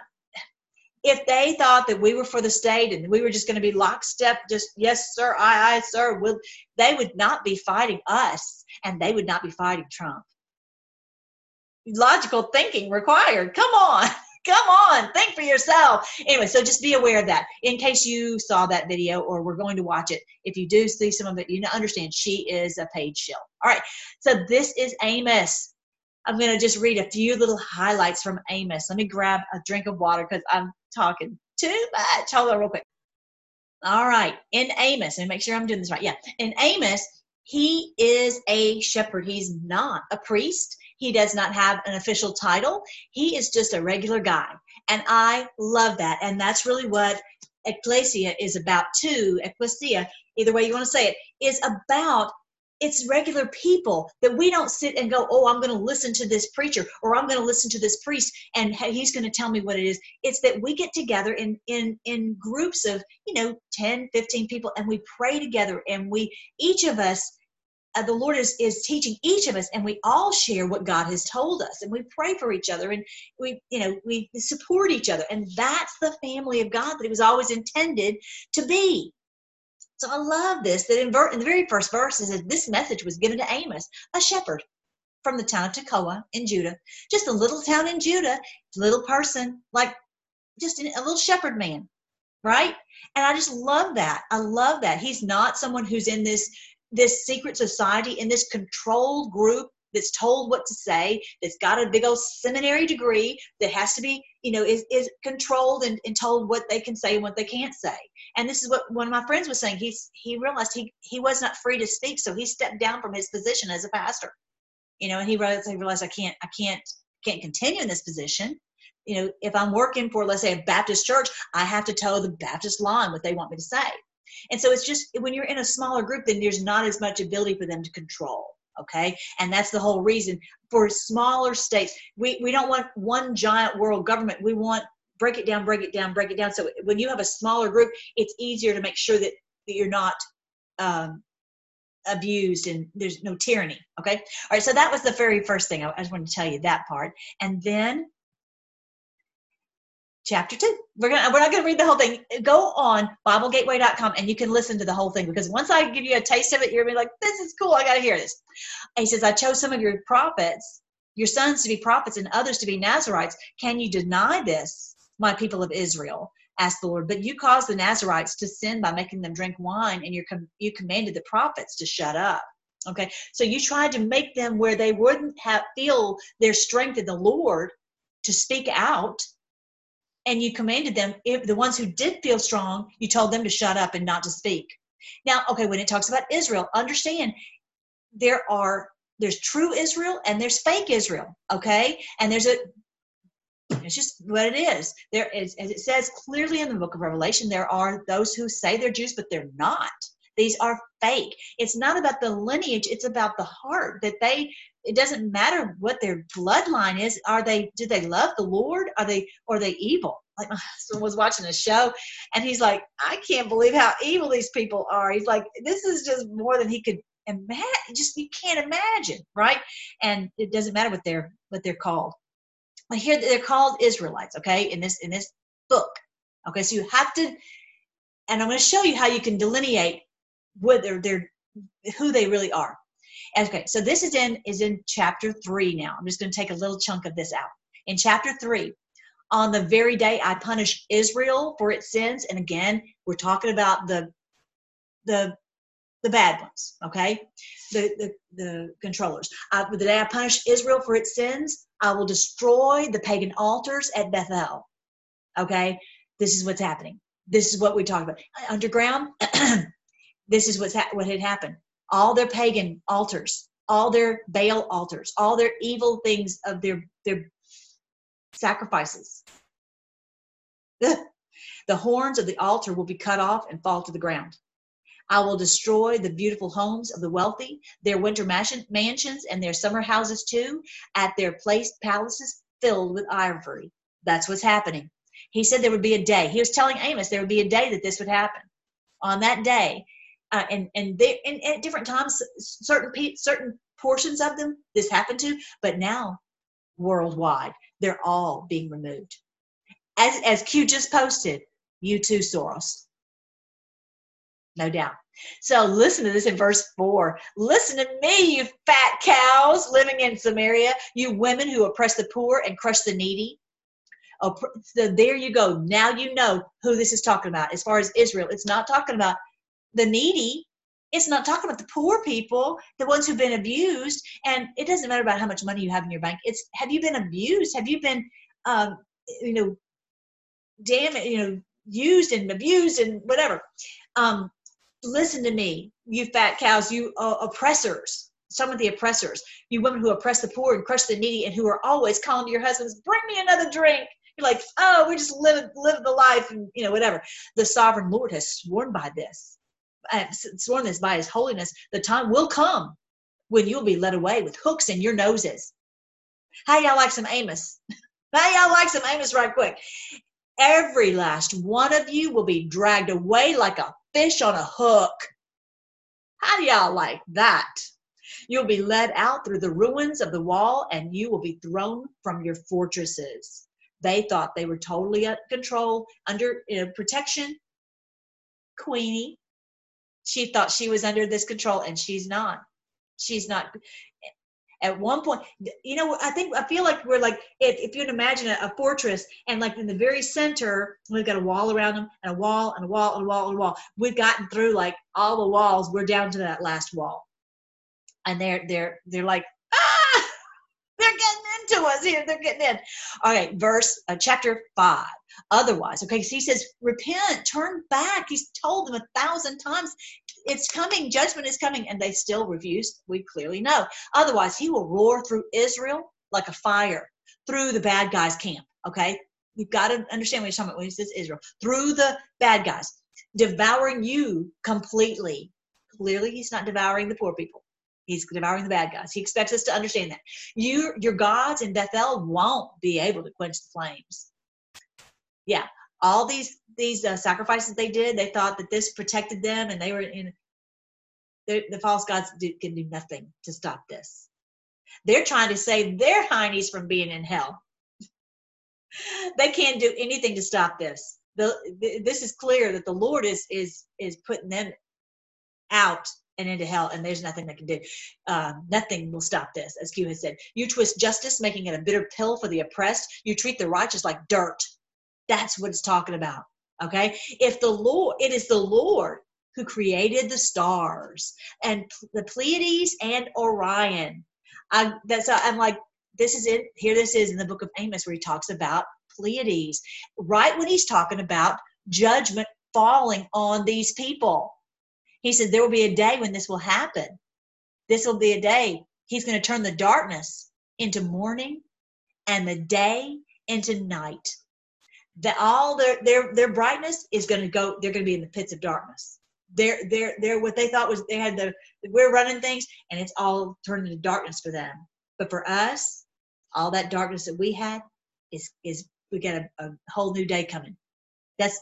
if they thought that we were for the state and we were just going to be lockstep just yes sir aye aye sir will they would not be fighting us and they would not be fighting trump logical thinking required. Come on. Come on, think for yourself. Anyway, so just be aware of that in case you saw that video or we're going to watch it. If you do see some of it, you understand she is a paid shill. All right, so this is Amos. I'm going to just read a few little highlights from Amos. Let me grab a drink of water because I'm talking too much. Hold on, real quick. All right, in Amos, and make sure I'm doing this right. Yeah, in Amos, he is a shepherd. He's not a priest. He does not have an official title. He is just a regular guy. And I love that. And that's really what ecclesia is about too. Ecclesia, either way you want to say it, is about it's regular people that we don't sit and go, oh, I'm going to listen to this preacher or I'm going to listen to this priest and he's going to tell me what it is. It's that we get together in in in groups of, you know, 10, 15 people and we pray together and we each of us uh, the Lord is, is teaching each of us, and we all share what God has told us, and we pray for each other, and we, you know, we support each other, and that's the family of God that it was always intended to be. So I love this. That in, ver- in the very first verse it says this message was given to Amos, a shepherd from the town of Tekoa in Judah, just a little town in Judah, little person like just a little shepherd man, right? And I just love that. I love that he's not someone who's in this this secret society in this controlled group that's told what to say, that's got a big old seminary degree, that has to be, you know, is, is controlled and, and told what they can say and what they can't say. And this is what one of my friends was saying. He's he realized he he was not free to speak, so he stepped down from his position as a pastor. You know, and he realized, he realized I can't I can't can't continue in this position. You know, if I'm working for let's say a Baptist church, I have to toe the Baptist line what they want me to say. And so it's just when you're in a smaller group, then there's not as much ability for them to control okay? And that's the whole reason for smaller states. We, we don't want one giant world government. We want break it down break it down break it down. So when you have a smaller group it's easier to make sure that, that you're not um, abused and there's no tyranny okay? All right so that was the very first thing. I, I just wanted to tell you that part. And then chapter two. We're gonna we're not gonna read the whole thing. Go on BibleGateway.com and you can listen to the whole thing because once I give you a taste of it, you're gonna be like, this is cool. I gotta hear this. And he says, I chose some of your prophets, your sons to be prophets, and others to be Nazarites. Can you deny this, my people of Israel? asked the Lord. But you caused the Nazarites to sin by making them drink wine, and you com- you commanded the prophets to shut up. Okay, so you tried to make them where they wouldn't have feel their strength in the Lord to speak out and you commanded them if the ones who did feel strong you told them to shut up and not to speak. Now okay when it talks about israel understand there are there's true israel and there's fake israel okay? And there's a it's just what it is. There is as it says clearly in the book of revelation there are those who say they're jews but they're not these are fake. It's not about the lineage it's about the heart that they it doesn't matter what their bloodline is are they do they love the lord? Are they are they evil? Like my husband was watching a show and he's like i can't believe how evil these people are. He's like this is just more than he could imagine just you can't imagine right? And it doesn't matter what they're what they're called. Hear that they're called israelites okay in this in this book okay? So you have to and i'm going to show you how you can delineate whether they're who they really are Okay, so this is in is in chapter three now. I'm just going to take a little chunk of this out. In chapter three, on the very day I punish Israel for its sins, and again, we're talking about the the the bad ones, okay? The the, the controllers. Uh, the day I punish Israel for its sins, I will destroy the pagan altars at Bethel. Okay, this is what's happening. This is what we talk about. Underground. this is what's ha- what had happened all their pagan altars, all their Baal altars, all their evil things of their, their sacrifices. The horns of the altar will be cut off and fall to the ground. I will destroy the beautiful homes of the wealthy, their winter mansions, and their summer houses too, at their placed palaces filled with ivory. That's what's happening. He said there would be a day. He was telling Amos there would be a day that this would happen. On that day, uh, and and they and at different times certain certain portions of them this happened to but now worldwide they're all being removed. As as q just posted you too soros. No doubt. So listen to this in verse 4 listen to me you fat cows living in samaria you women who oppress the poor and crush the needy. So there you go. Now you know who this is talking about. As far as israel it's not talking about the needy. It's not talking about the poor people, the ones who've been abused. And it doesn't matter about how much money you have in your bank. It's have you been abused? Have you been, um, you know, damn it, you know, used and abused and whatever. Um, listen to me, you fat cows, you uh, oppressors. Some of the oppressors, you women who oppress the poor and crush the needy, and who are always calling to your husbands, "Bring me another drink." You're like, "Oh, we just live live the life," and you know, whatever. The sovereign Lord has sworn by this uh, sworn this by his holiness, the time will come when you'll be led away with hooks in your noses. How y'all like some Amos? How y'all like some Amos right quick? Every last one of you will be dragged away like a fish on a hook. How do y'all like that? You'll be led out through the ruins of the wall and you will be thrown from your fortresses. They thought they were totally under control, under you know, protection. Queenie, she thought she was under this control and she's not. She's not. At one point you know i think i feel like we're like if, if you can imagine a, a, fortress and like in the very center we've got a wall around them and a wall and a wall and a wall and a wall. We've gotten through like all the walls. We're down to that last wall. And they're they're they're like to us here. They're getting in. All right, verse uh, chapter five. Otherwise, okay, so he says, repent, turn back. He's told them a thousand times, it's coming, judgment is coming, and they still refuse. We clearly know. Otherwise, he will roar through Israel like a fire through the bad guys' camp. Okay, you've got to understand what he's talking about when he says Israel through the bad guys, devouring you completely. Clearly, he's not devouring the poor people. He's devouring the bad guys. He expects us to understand that. You, your gods in Bethel won't be able to quench the flames. Yeah, all these these uh, sacrifices they did, they thought that this protected them, and they were in. The false gods do, can do nothing to stop this. They're trying to save their heinies from being in hell. they can't do anything to stop this. The, this is clear that the Lord is is is putting them out and into hell, and there's nothing they can do. Uh, nothing will stop this, as Q has said. You twist justice, making it a bitter pill for the oppressed. You treat the righteous like dirt. That's what it's talking about. Okay, if the Lord, it is the Lord who created the stars and the Pleiades and Orion. I, that's I'm like this is it. Here this is in the book of Amos where he talks about Pleiades, right when he's talking about judgment falling on these people. He said there will be a day when this will happen. This will be a day he's going to turn the darkness into morning and the day into night. That all their their their brightness is going to go. They're going to be in the pits of darkness. They're they're they're what they thought was they had the we're running things and it's all turned into darkness for them. But for us, all that darkness that we had is is we got a, a whole new day coming. That's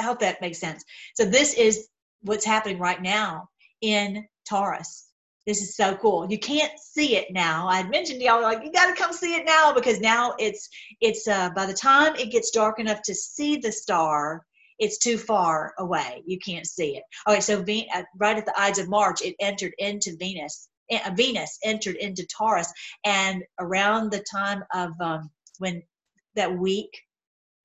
I hope that makes sense. So this is what's happening right now in Taurus. This is so cool. You can't see it now. I mentioned y'all like you got to come see it now because now it's it's uh, by the time it gets dark enough to see the star, it's too far away. You can't see it. Okay, so Ven- uh, right at the Ides of March, it entered into Venus. Uh, Venus entered into Taurus, and around the time of um, when that week,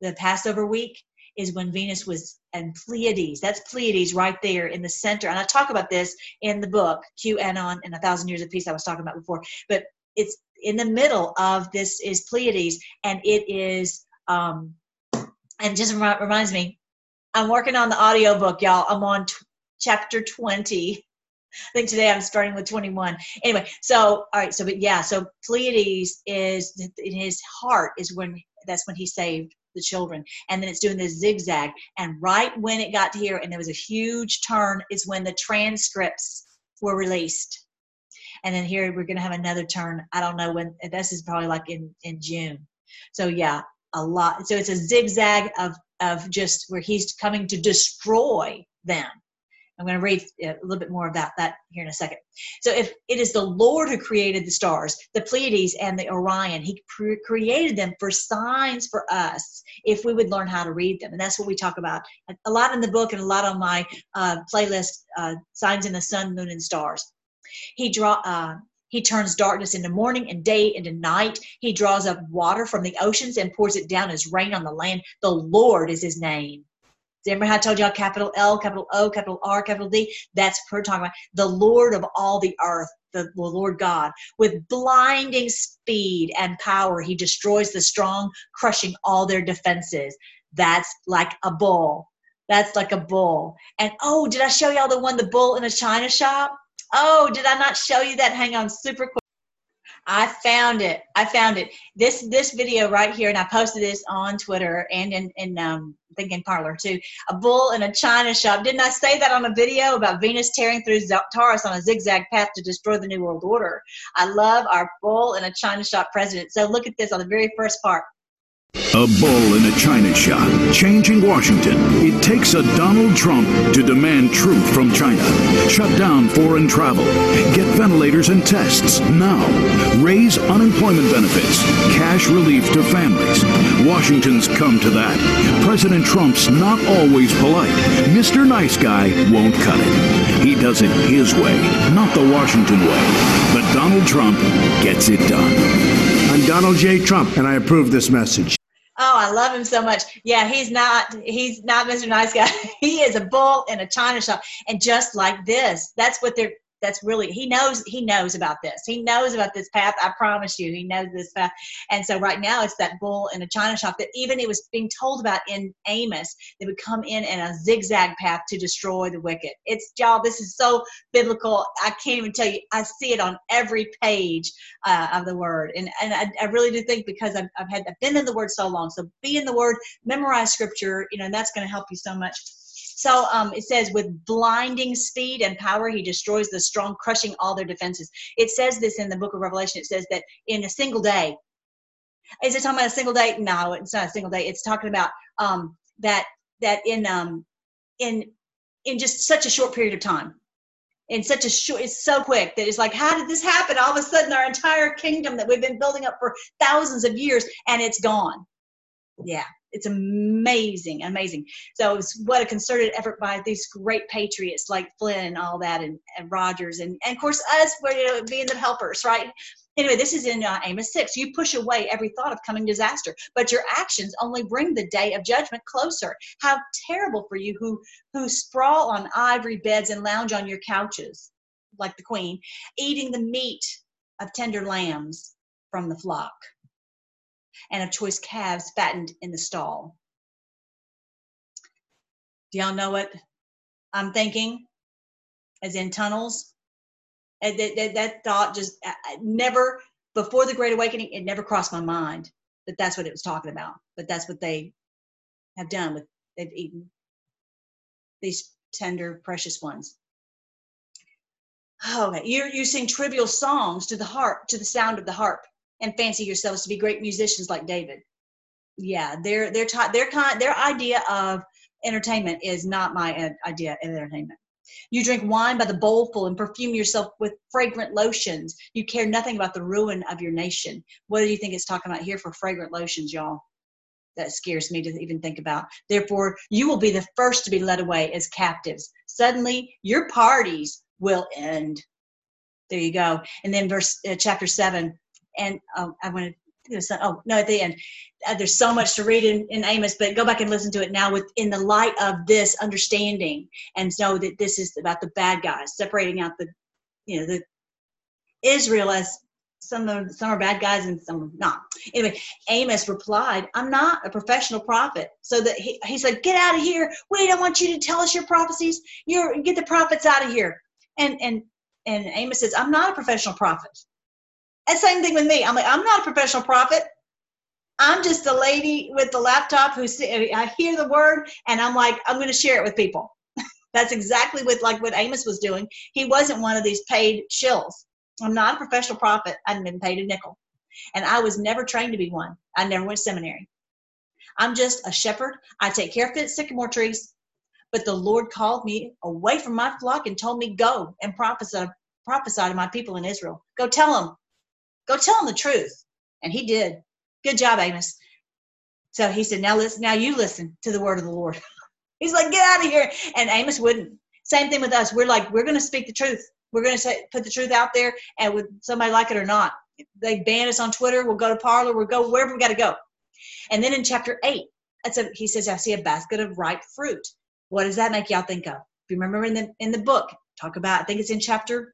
the Passover week, is when Venus was and Pleiades. That's Pleiades right there in the center. And I talk about this in the book, QAnon and a Thousand Years of Peace, I was talking about before. But it's in the middle of this is Pleiades, and it is, um, and just reminds me, I'm working on the audio book, y'all. I'm on t- chapter 20. I think today I'm starting with 21. Anyway, so all right, so but yeah, so Pleiades is in his heart is when that's when he saved the children. And then it's doing this zigzag. And right when it got to here, and there was a huge turn, is when the transcripts were released. And then here we're going to have another turn. I don't know when. This is probably like in in June. So yeah, a lot. So it's a zigzag of of just where he's coming to destroy them. I'm going to read a little bit more about that here in a second. So, if it is the Lord who created the stars, the Pleiades and the Orion, He created them for signs for us if we would learn how to read them. And that's what we talk about a lot in the book and a lot on my uh, playlist, uh, Signs in the Sun, Moon, and Stars. He draw. Uh, he turns darkness into morning and day into night. He draws up water from the oceans and pours it down as rain on the land. The Lord is his name. Remember how I told y'all capital L, capital O, capital R, capital D? That's what we're talking about. The Lord of all the earth, the, Lord God. With blinding speed and power, he destroys the strong, crushing all their defenses. That's like a bull. That's like a bull. And oh, did I show y'all the one, the bull in a china shop? Oh, did I not show you that? Hang on super quick. I found it. I found it. This this video right here, and I posted this on Twitter and in, in um, I think in Parler too. A bull in a china shop. Didn't I say that on a video about Venus tearing through Taurus on a zigzag path to destroy the New World Order? I love our bull in a china shop president. So look at this on the very first part. A bull in a china shop, changing Washington. It takes a Donald Trump to demand truth from China. Shut down foreign travel. Get ventilators and tests now. Raise unemployment benefits. Cash relief to families. Washington's come to that. President Trump's not always polite. Mr. Nice Guy won't cut it. He does it his way, not the Washington way. But Donald Trump gets it done. I'm Donald J. Trump, and I approve this message. I love him so much. Yeah, he's not he's not Mr. Nice Guy. he is a bull in a china shop. And just like this, that's what they're that's really he knows he knows about this. He knows about this path i promise you he knows this path. And so right now it's that bull in a china shop that even it was being told about in amos they would come in in a zigzag path to destroy the wicked. It's y'all this is so biblical. I can't even tell you. I see it on every page uh, of the word. And and I, I really do think because I've, I've had i've been in the word so long. So be in the word memorize scripture you know and that's going to help you so much so um, it says, with blinding speed and power, he destroys the strong, crushing all their defenses. It says this in the book of Revelation. It says that in a single day, is it talking about a single day? No, it's not a single day. It's talking about um, that that in um, in in just such a short period of time in such a short it's so quick that it's like how did this happen all of a sudden our entire kingdom that we've been building up for thousands of years and it's gone yeah it's amazing, amazing. So it was what a concerted effort by these great patriots like Flynn and all that, and, and Rogers, and, and of course us, we're you know, being the helpers, right? Anyway, this is in uh, Amos 6. You push away every thought of coming disaster, but your actions only bring the day of judgment closer. How terrible for you who, who sprawl on ivory beds and lounge on your couches, like the queen, eating the meat of tender lambs from the flock and of choice calves fattened in the stall. Do y'all know what I'm thinking? As in tunnels? Uh, that, that, that thought just uh, uh, never, before the Great Awakening, it never crossed my mind that that's what it was talking about. But that's what they have done with, they've eaten these tender, precious ones. Oh. You you sing trivial songs to the harp, to the sound of the harp and fancy yourselves to be great musicians like David. Yeah, their their ta- their kind their idea of entertainment is not my idea of entertainment. You drink wine by the bowlful and perfume yourself with fragrant lotions. You care nothing about the ruin of your nation. What do you think it's talking about here for fragrant lotions, y'all? That scares me to even think about. Therefore, you will be the first to be led away as captives. Suddenly, your parties will end. There you go. And then verse uh, chapter 7 and um, I want to oh no at the end. Uh, there's so much to read in, in, amos but go back and listen to it now with in the light of this understanding and know that this is about the bad guys separating out the you know the israel as some of some are bad guys and some are not. Anyway amos replied i'm not a professional prophet. So that he, he said get out of here. We don't want you to tell us your prophecies. You're get the prophets out of here. And and and amos says i'm not a professional prophet and same thing with me. I'm like, I'm not a professional prophet. I'm just a lady with the laptop who I hear the word and I'm like, I'm going to share it with people. That's exactly what like what Amos was doing. He wasn't one of these paid shills. I'm not a professional prophet. I have been paid a nickel, and I was never trained to be one. I never went to seminary. I'm just a shepherd. I take care of the sycamore trees. But the Lord called me away from my flock and told me, Go and prophesy, prophesy to my people in Israel. Go tell them Go tell him the truth. And he did. Good job, Amos. So he said, Now listen, now you listen to the word of the Lord. He's like, get out of here. And Amos wouldn't. Same thing with us. We're like, we're gonna speak the truth. We're gonna say put the truth out there and would somebody like it or not. They ban us on Twitter, we'll go to Parler. we'll go wherever we gotta go. And then in chapter eight, that's a, he says, I see a basket of ripe fruit. What does that make y'all think of? If you remember in the in the book, talk about, I think it's in chapter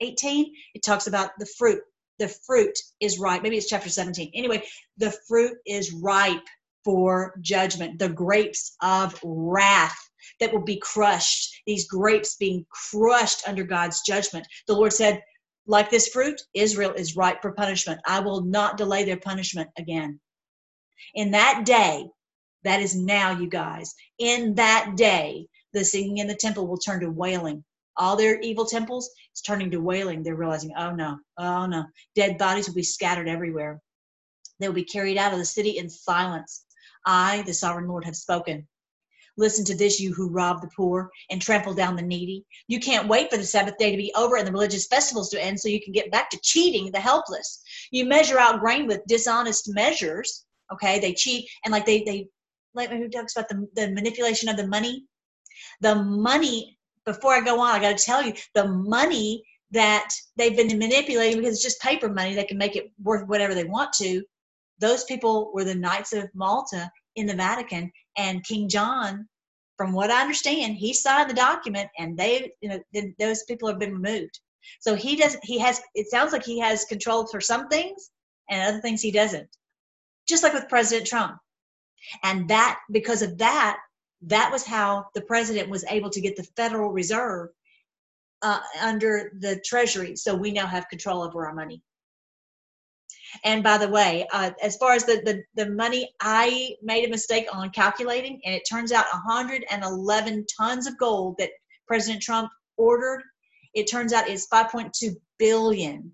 18, it talks about the fruit the fruit is ripe. Maybe it's chapter 17. Anyway, the fruit is ripe for judgment, the grapes of wrath that will be crushed, these grapes being crushed under God's judgment. The Lord said, like this fruit, Israel is ripe for punishment. I will not delay their punishment again. In that day, that is now, you guys, in that day, the singing in the temple will turn to wailing all their evil temples is turning to wailing. They're realizing, oh no, oh no. Dead bodies will be scattered everywhere. They will be carried out of the city in silence. I, the sovereign Lord, have spoken. Listen to this, you who rob the poor and trample down the needy. You can't wait for the Sabbath day to be over and the religious festivals to end so you can get back to cheating the helpless. You measure out grain with dishonest measures. Okay, they cheat and like they they like who talks about the, the manipulation of the money. The money before I go on, I got to tell you the money that they've been manipulating because it's just paper money. They can make it worth whatever they want to. Those people were the Knights of Malta in the Vatican, and King John from what I understand, he signed the document, and they, you know, then those people have been removed. So he does. He has. It sounds like he has control for some things, and other things he doesn't. Just like with President Trump, and that because of that, that was how the president was able to get the Federal Reserve uh, under the Treasury. So we now have control over our money. And by the way, uh, as far as the, the, the money, I made a mistake on calculating, and it turns out 111 tons of gold that President Trump ordered, it turns out is 5.2 billion.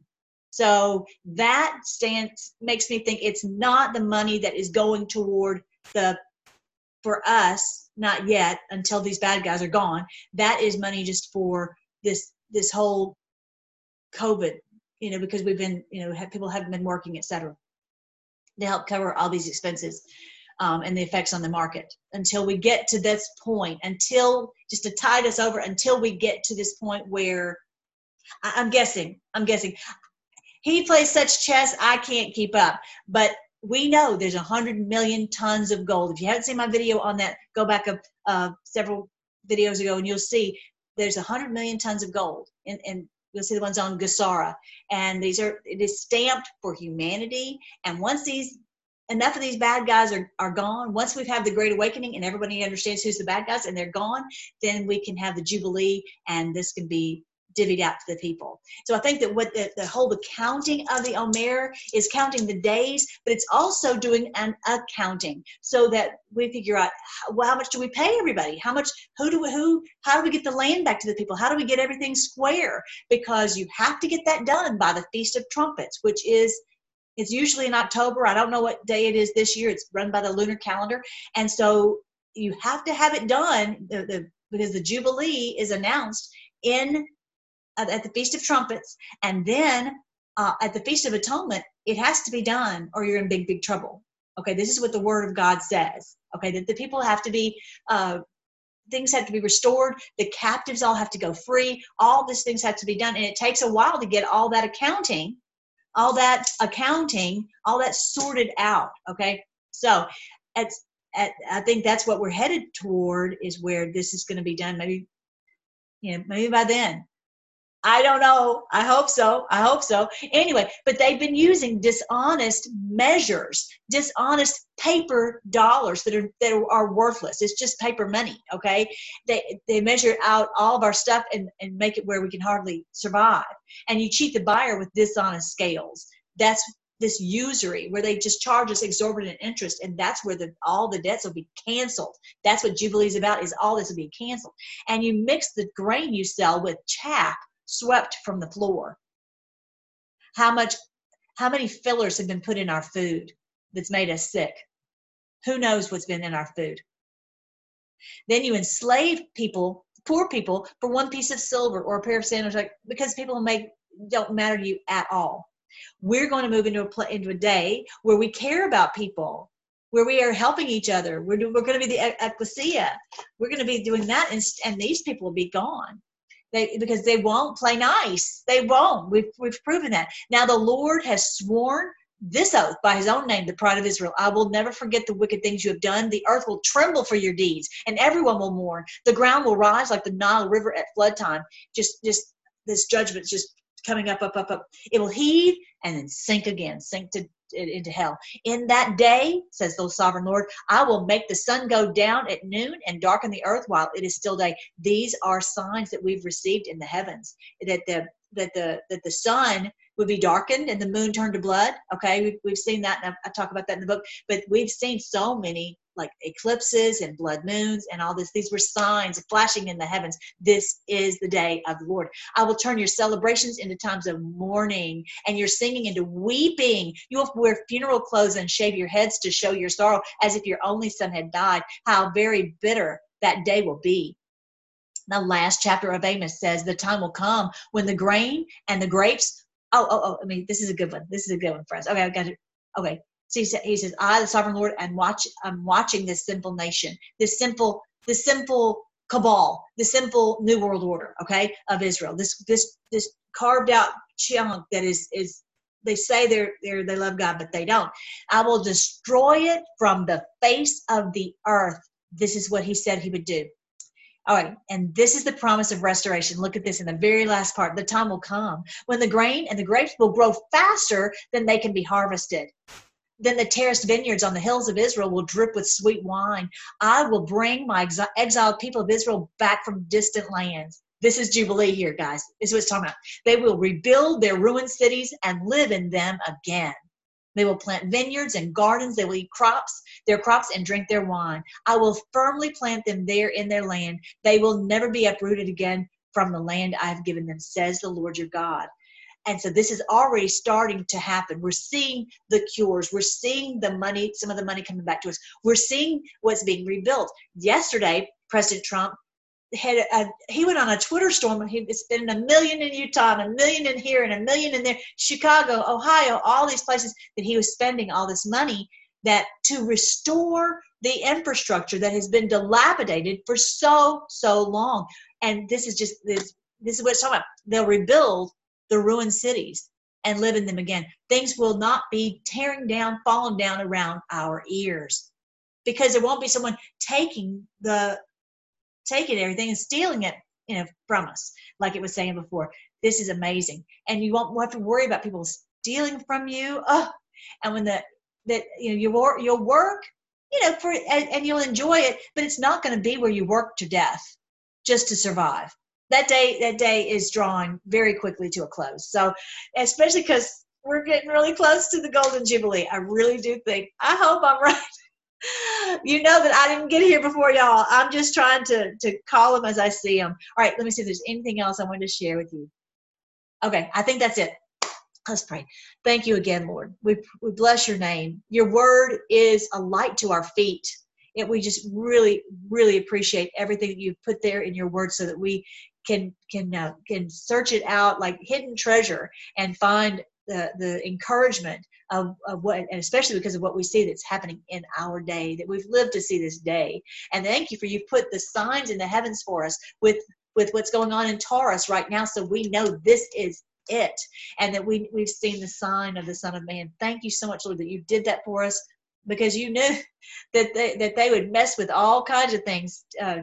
So that stands makes me think it's not the money that is going toward the for us, not yet until these bad guys are gone. That is money just for this this whole COVID you know, because we've been, you know, have, people haven't been working, et cetera, to help cover all these expenses um, and the effects on the market until we get to this point, until just to tide us over, until we get to this point where I, I'm guessing, I'm guessing, he plays such chess, I can't keep up. But we know there's a hundred million tons of gold. If you haven't seen my video on that, go back up uh, several videos ago and you'll see there's a hundred million tons of gold And, in You'll see the ones on GESARA. And these are, it is stamped for humanity. And once these, enough of these bad guys are, are gone, once we've had the Great Awakening and everybody understands who's the bad guys and they're gone, then we can have the Jubilee and this can be divvied out to the people. So I think that what the, the whole accounting of the Omer is counting the days, but it's also doing an accounting so that we figure out how, well, how much do we pay everybody? How much, who do we, who, how do we get the land back to the people? How do we get everything square? Because you have to get that done by the Feast of Trumpets, which is it's usually in October. I don't know what day it is this year. It's run by the lunar calendar. And so you have to have it done the, the, because the Jubilee is announced in at the Feast of Trumpets, and then uh, at the Feast of Atonement, it has to be done or you're in big, big trouble. Okay, this is what the Word of God says. Okay, that the people have to be, uh, things have to be restored, the captives all have to go free, all these things have to be done, and it takes a while to get all that accounting, all that accounting, all that sorted out. Okay, so it's, at, I think that's what we're headed toward is where this is going to be done. Maybe, you know, maybe by then I don't know. I hope so. I hope so. Anyway, but they've been using dishonest measures, dishonest paper dollars that are that are worthless. It's just paper money. Okay, they they measure out all of our stuff and and make it where we can hardly survive. And you cheat the buyer with dishonest scales. That's this usury where they just charge us exorbitant interest and that's where the all the debts will be canceled that's what jubilee is about is all this will be canceled and you mix the grain you sell with chaff swept from the floor. How much how many fillers have been put in our food that's made us sick? Who knows what's been in our food? Then you enslave people, poor people, for one piece of silver or a pair of sandals, like because people make don't matter to you at all. We're going to move into a into a day where we care about people, where we are helping each other. We're, we're going to be the ecclesia. We're going to be doing that, and, and these people will be gone. They, because they won't play nice. They won't. We've, we've proven that. Now the Lord has sworn this oath by his own name, the pride of Israel. I will never forget the wicked things you have done. The earth will tremble for your deeds, and everyone will mourn. The ground will rise like the Nile River at flood time. Just, just this judgment just coming up, up, up, up. It will heave and then sink again, sink to into hell. In that day, says the sovereign Lord, I will make the sun go down at noon and darken the earth while it is still day. These are signs that we've received in the heavens. That the that the that the sun would be darkened and the moon turned to blood. Okay, we've, we've seen that, and I, I talk about that in the book. But we've seen so many like eclipses and blood moons and all this. These were signs flashing in the heavens. This is the day of the Lord. I will turn your celebrations into times of mourning and your singing into weeping. You will wear funeral clothes and shave your heads to show your sorrow as if your only son had died. How very bitter that day will be. The last chapter of Amos says the time will come when the grain and the grapes. Oh, oh, oh! I mean, this is a good one. This is a good one for us. Okay, I've got it. Okay, so he, said, he says, I, the sovereign Lord, am watch, I'm watching this simple nation, this simple, this simple cabal, the simple new world order, okay, of Israel. This this this carved out chunk that is is they say they're they're they love God, but they don't. I will destroy it from the face of the earth this is what he said he would do. All right, and this is the promise of restoration. Look at this in the very last part. The time will come when the grain and the grapes will grow faster than they can be harvested. Then the terraced vineyards on the hills of Israel will drip with sweet wine. I will bring my exiled people of Israel back from distant lands. This is Jubilee here, guys. This is what it's talking about. They will rebuild their ruined cities and live in them again. They will plant vineyards and gardens. They will eat crops, their crops, and drink their wine. I will firmly plant them there in their land. They will never be uprooted again from the land I have given them, says the Lord your God. And so this is already starting to happen. We're seeing the cures. We're seeing the money, some of the money coming back to us. We're seeing what's being rebuilt. Yesterday, President Trump had a, he went on a Twitter storm. He spent a million in Utah, and a million in here, and a million in there, Chicago, Ohio, all these places that he was spending all this money that to restore the infrastructure that has been dilapidated for so so long. And this is just this this is what it's talking about. They'll rebuild the ruined cities and live in them again. Things will not be tearing down, falling down around our ears because there won't be someone taking the taking everything and stealing it you know from us like it was saying before. This is amazing. And you won't have to worry about people stealing from you. Oh, and when the that you know your your work you know for and, and you'll enjoy it but it's not going to be where you work to death just to survive that day that day is drawing very quickly to a close so especially because we're getting really close to the golden jubilee i really do think i hope i'm right you know that I didn't get here before y'all. I'm just trying to to call them as I see them. All right, let me see if there's anything else I wanted to share with you. Okay, I think that's it. Let's pray. Thank you again, Lord. We we bless your name. Your word is a light to our feet. And we just really, really appreciate everything that you've put there in your word, so that we can can uh, can search it out like hidden treasure and find the the encouragement of, of what and especially because of what we see that's happening in our day that we've lived to see this day. And thank you for you've put the signs in the heavens for us with with what's going on in taurus right now so we know this is it and that we we've seen the sign of the son of man. Thank you so much lord that you did that for us because you knew that they that they would mess with all kinds of things uh,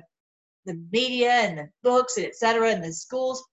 the media and the books and etc and the schools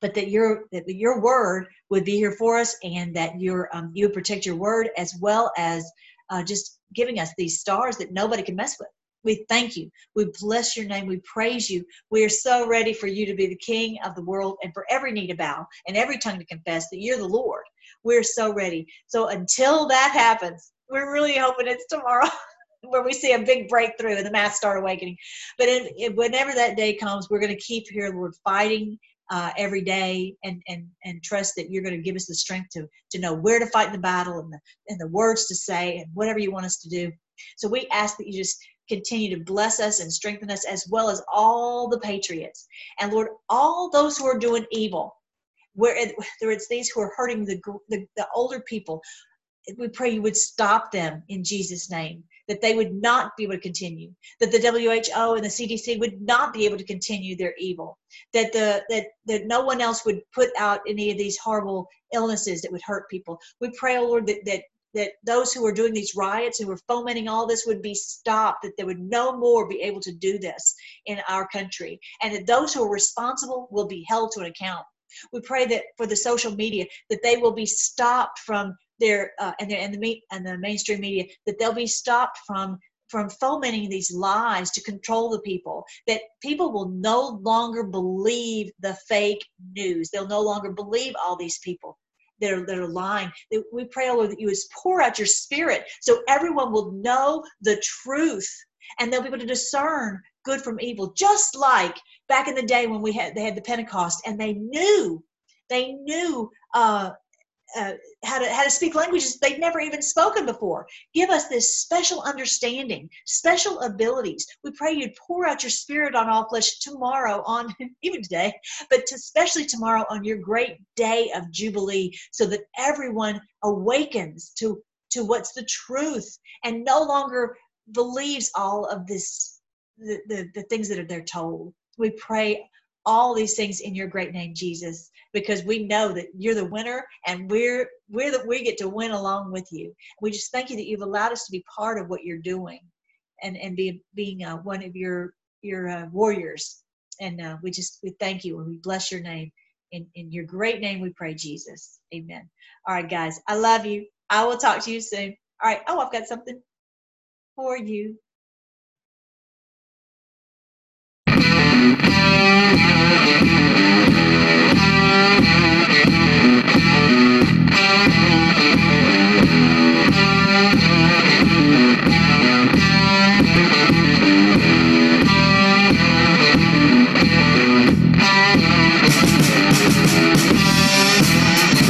but that your that your word would be here for us and that your um, you protect your word as well as uh, just giving us these stars that nobody can mess with. We thank you. We bless your name. We praise you. We are so ready for you to be the king of the world and for every knee to bow and every tongue to confess that you're the lord. We're so ready. So until that happens we're really hoping it's tomorrow where we see a big breakthrough and the mass start awakening. But whenever that day comes, we're going to keep here, Lord, fighting uh, every day and and and trust that you're going to give us the strength to to know where to fight in the battle and the and the words to say and whatever you want us to do. So we ask that you just continue to bless us and strengthen us as well as all the patriots. And lord all those who are doing evil whether it's these who are hurting the, the, the older people we pray you would stop them in jesus name that they would not be able to continue, that the WHO and the CDC would not be able to continue their evil, that the that that no one else would put out any of these horrible illnesses that would hurt people. We pray, oh Lord, that that that those who are doing these riots who are fomenting all this would be stopped, that they would no more be able to do this in our country, and that those who are responsible will be held to an account. We pray that for the social media, that they will be stopped from their uh, and their and the meat and the mainstream media that they'll be stopped from from fomenting these lies to control the people that people will no longer believe the fake news. They'll no longer believe all these people that are, that are lying. That we pray lord that you would pour out your spirit so everyone will know the truth and they'll be able to discern good from evil. Just like back in the day when we had they had the pentecost and they knew they knew uh, uh, how to how to speak languages they've never even spoken before. Give us this special understanding, special abilities. We pray you'd pour out your spirit on all flesh tomorrow, on even today, but to, especially tomorrow on your great day of jubilee, so that everyone awakens to to what's the truth and no longer believes all of this the, the, the things that are they're told. We pray all these things in your great name jesus because we know that you're the winner and we're we're that we get to win along with you. We just thank you that you've allowed us to be part of what you're doing and and be, being uh, one of your your uh, warriors. And uh, we just we thank you and we bless your name. In, in your great name we pray jesus. Amen. All right guys. I love you. I will talk to you soon. All right. Oh i've got something for you. Thank you.